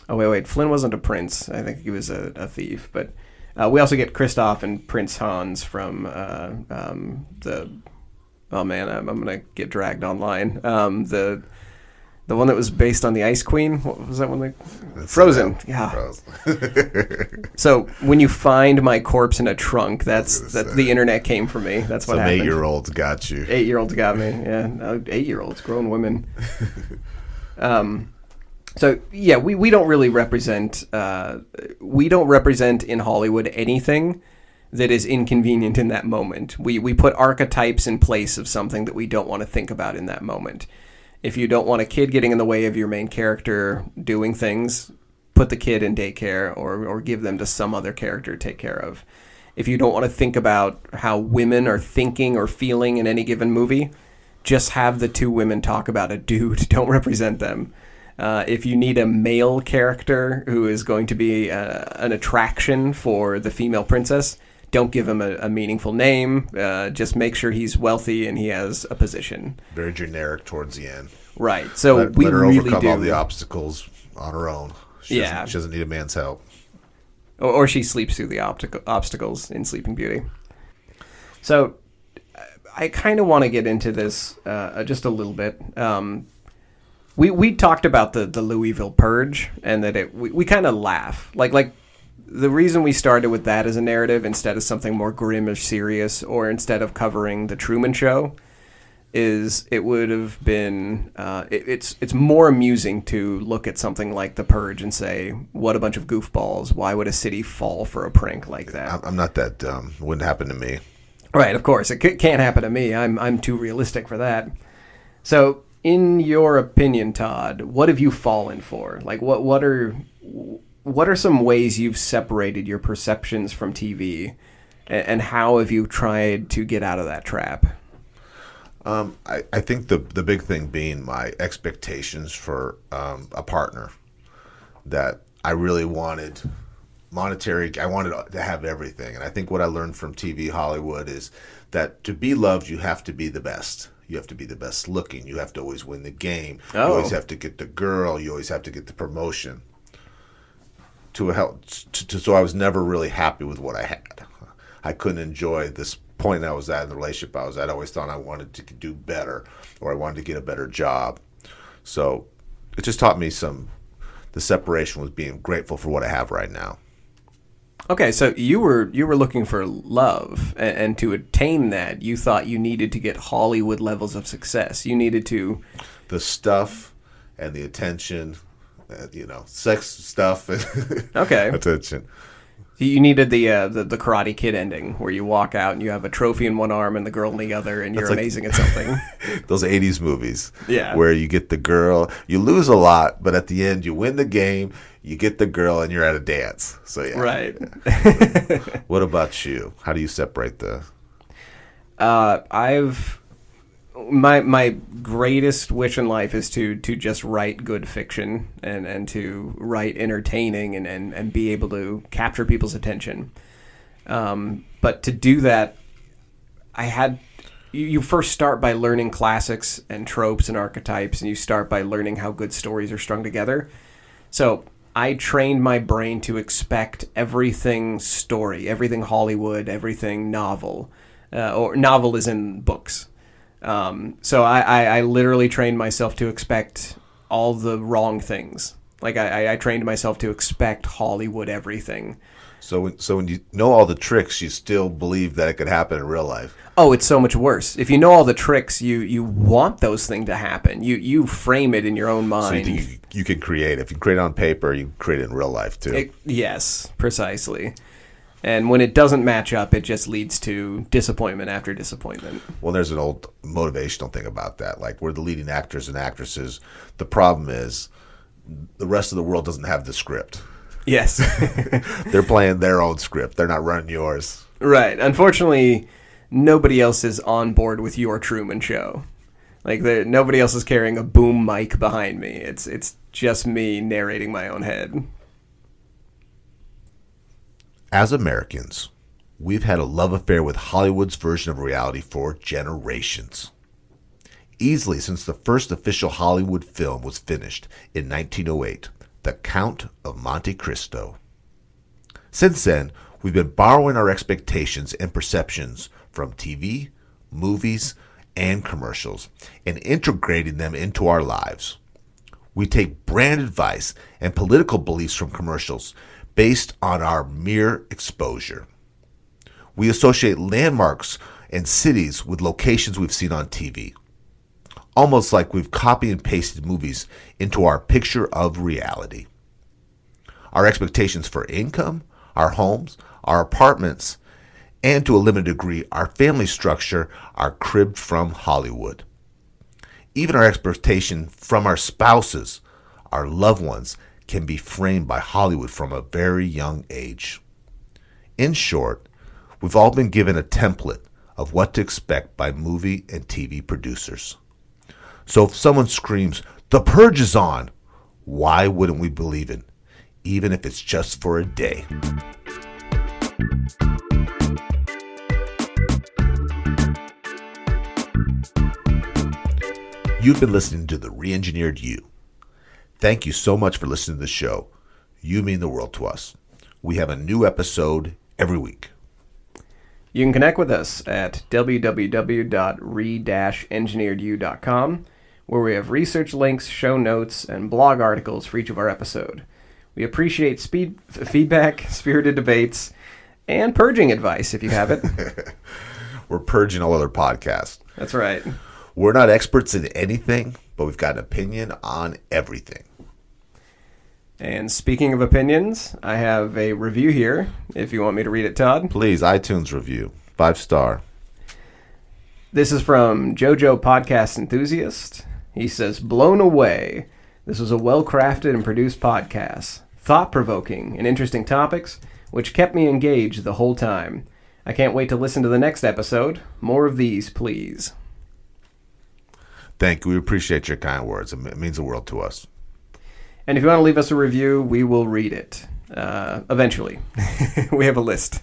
oh wait, wait. Flynn wasn't a prince. I think he was a, a thief. But uh, we also get Kristoff and Prince Hans from uh, um, the. Oh man, I'm, I'm, gonna get dragged online. Um, the the one that was based on the Ice Queen. What was that one? Like Frozen. Yeah. Frozen. so when you find my corpse in a trunk, that's that the internet came for me. That's what Some happened. eight year olds got you. Eight year olds got me. Yeah, eight year olds, grown women. [laughs] um, so yeah, we, we don't really represent uh, we don't represent in Hollywood anything that is inconvenient in that moment. We we put archetypes in place of something that we don't want to think about in that moment. If you don't want a kid getting in the way of your main character doing things, put the kid in daycare or or give them to some other character to take care of. If you don't want to think about how women are thinking or feeling in any given movie, just have the two women talk about a dude. [laughs] Don't represent them. Uh, if you need a male character who is going to be uh, an attraction for the female princess, don't give him a, a meaningful name. Uh, just make sure he's wealthy and he has a position. Very generic towards the end. Right. So let, we let her really overcome do. all the obstacles on her own. She Yeah. Doesn't, she doesn't need a man's help. or, or she sleeps through the optical obstacles in Sleeping Beauty. So I kind of want to get into this uh, just a little bit. Um, we we talked about the the Louisville Purge and that it we, we kind of laugh like like the reason we started with that as a narrative instead of something more grim or serious or instead of covering the Truman Show is it would have been uh, it, it's it's more amusing to look at something like the Purge and say what a bunch of goofballs why would a city fall for a prank like that I'm, not that dumb. It wouldn't happen to me. Right, of course. It c- can't happen to me. I'm I'm too realistic for that. So, in your opinion, Todd, what have you fallen for? Like what what are what are some ways you've separated your perceptions from TV and, and how have you tried to get out of that trap? Um, I, I think the the big thing being my expectations for um, a partner that I really wanted monetary I wanted to have everything. And I think what I learned from TV Hollywood is that to be loved you have to be the best. You have to be the best looking. You have to always win the game. You Oh. always have to get the girl. You always have to get the promotion to help to, to, so I was never really happy with what I had. I couldn't enjoy this point I was at in the relationship I was at. I always thought I wanted to do better or I wanted to get a better job. So it just taught me some the separation was being grateful for what I have right now. Okay, so you were you were looking for love, and, and to attain that, you thought you needed to get Hollywood levels of success. You needed to the stuff and the attention, uh, you know, sex stuff and [laughs] Okay. attention. You needed the, uh, the the Karate Kid ending where you walk out and you have a trophy in one arm and the girl in the other, and you're like- amazing at something. [laughs] Those '80s movies, Yeah. where you get the girl, you lose a lot, but at the end you win the game, you get the girl, and you're at a dance. So yeah. right. What about you? How do you separate the? Uh, I've my my greatest wish in life is to to just write good fiction and and to write entertaining and and, and be able to capture people's attention. Um, but to do that, I had you, first start by learning classics and tropes and archetypes, and you start by learning how good stories are strung together. So I trained my brain to expect everything story, everything Hollywood, everything novel, uh, or novel is in books. Um, so I, I, I literally trained myself to expect all the wrong things. Like I, I, trained myself to expect Hollywood everything. So when, so when you know all the tricks, you still believe that it could happen in real life. Oh, it's so much worse. If you know all the tricks, you you want those things to happen. You you frame it in your own So you mind. think you, you can create. If you create it on paper, you create it in real life too. It- yes, precisely. And when it doesn't match up, it just leads to disappointment after disappointment. Well, there's an old motivational thing about that. Like we're the leading actors and actresses. The problem is the rest of the world doesn't have the script. Yes. [laughs] They're playing their own script. They're not running yours. right. Unfortunately, nobody else is on board with your Truman Show. Like there, nobody else is carrying a boom mic behind me. It's it's just me narrating my own head. As Americans, we've had a love affair with Hollywood's version of reality for generations. Easily since the first official Hollywood film was finished in 1908, The Count of Monte Cristo. Since then, we've been borrowing our expectations and perceptions from TV, movies, and commercials and integrating them into our lives. We take brand advice and political beliefs from commercials based on our mere exposure. We associate landmarks and cities with locations we've seen on TV, almost like we've copy and pasted movies into our picture of reality. Our expectations for income, our homes, our apartments, and to a limited degree, our family structure are cribbed from Hollywood. Even our expectation from our spouses, our loved ones, can be framed by Hollywood from a very young age. In short, we've all been given a template of what to expect by movie and TV producers. So if someone screams, The Purge is on, why wouldn't we believe it, even if it's just for a day? You've been listening to The Reengineered You. Thank you so much for listening to the show. You mean the world to us. We have a new episode every week. You can connect with us at www.re-engineeredyou.com, where we have research links, show notes, and blog articles for each of our episode. We appreciate speed, feedback, [laughs] spirited debates, and purging advice if you have it. [laughs] We're purging all other podcasts. That's right. We're not experts in anything, but we've got an opinion on everything. And speaking of opinions, I have a review here. If you want me to read it, Todd. Please, iTunes review. Five star. This is from JoJo Podcast Enthusiast. He says, Blown away. This was a well crafted and produced podcast, thought provoking and interesting topics, which kept me engaged the whole time. I can't wait to listen to the next episode. More of these, please. Thank you. We appreciate your kind words. It means the world to us. And if you want to leave us a review, we will read it uh, eventually. [laughs] we have a list.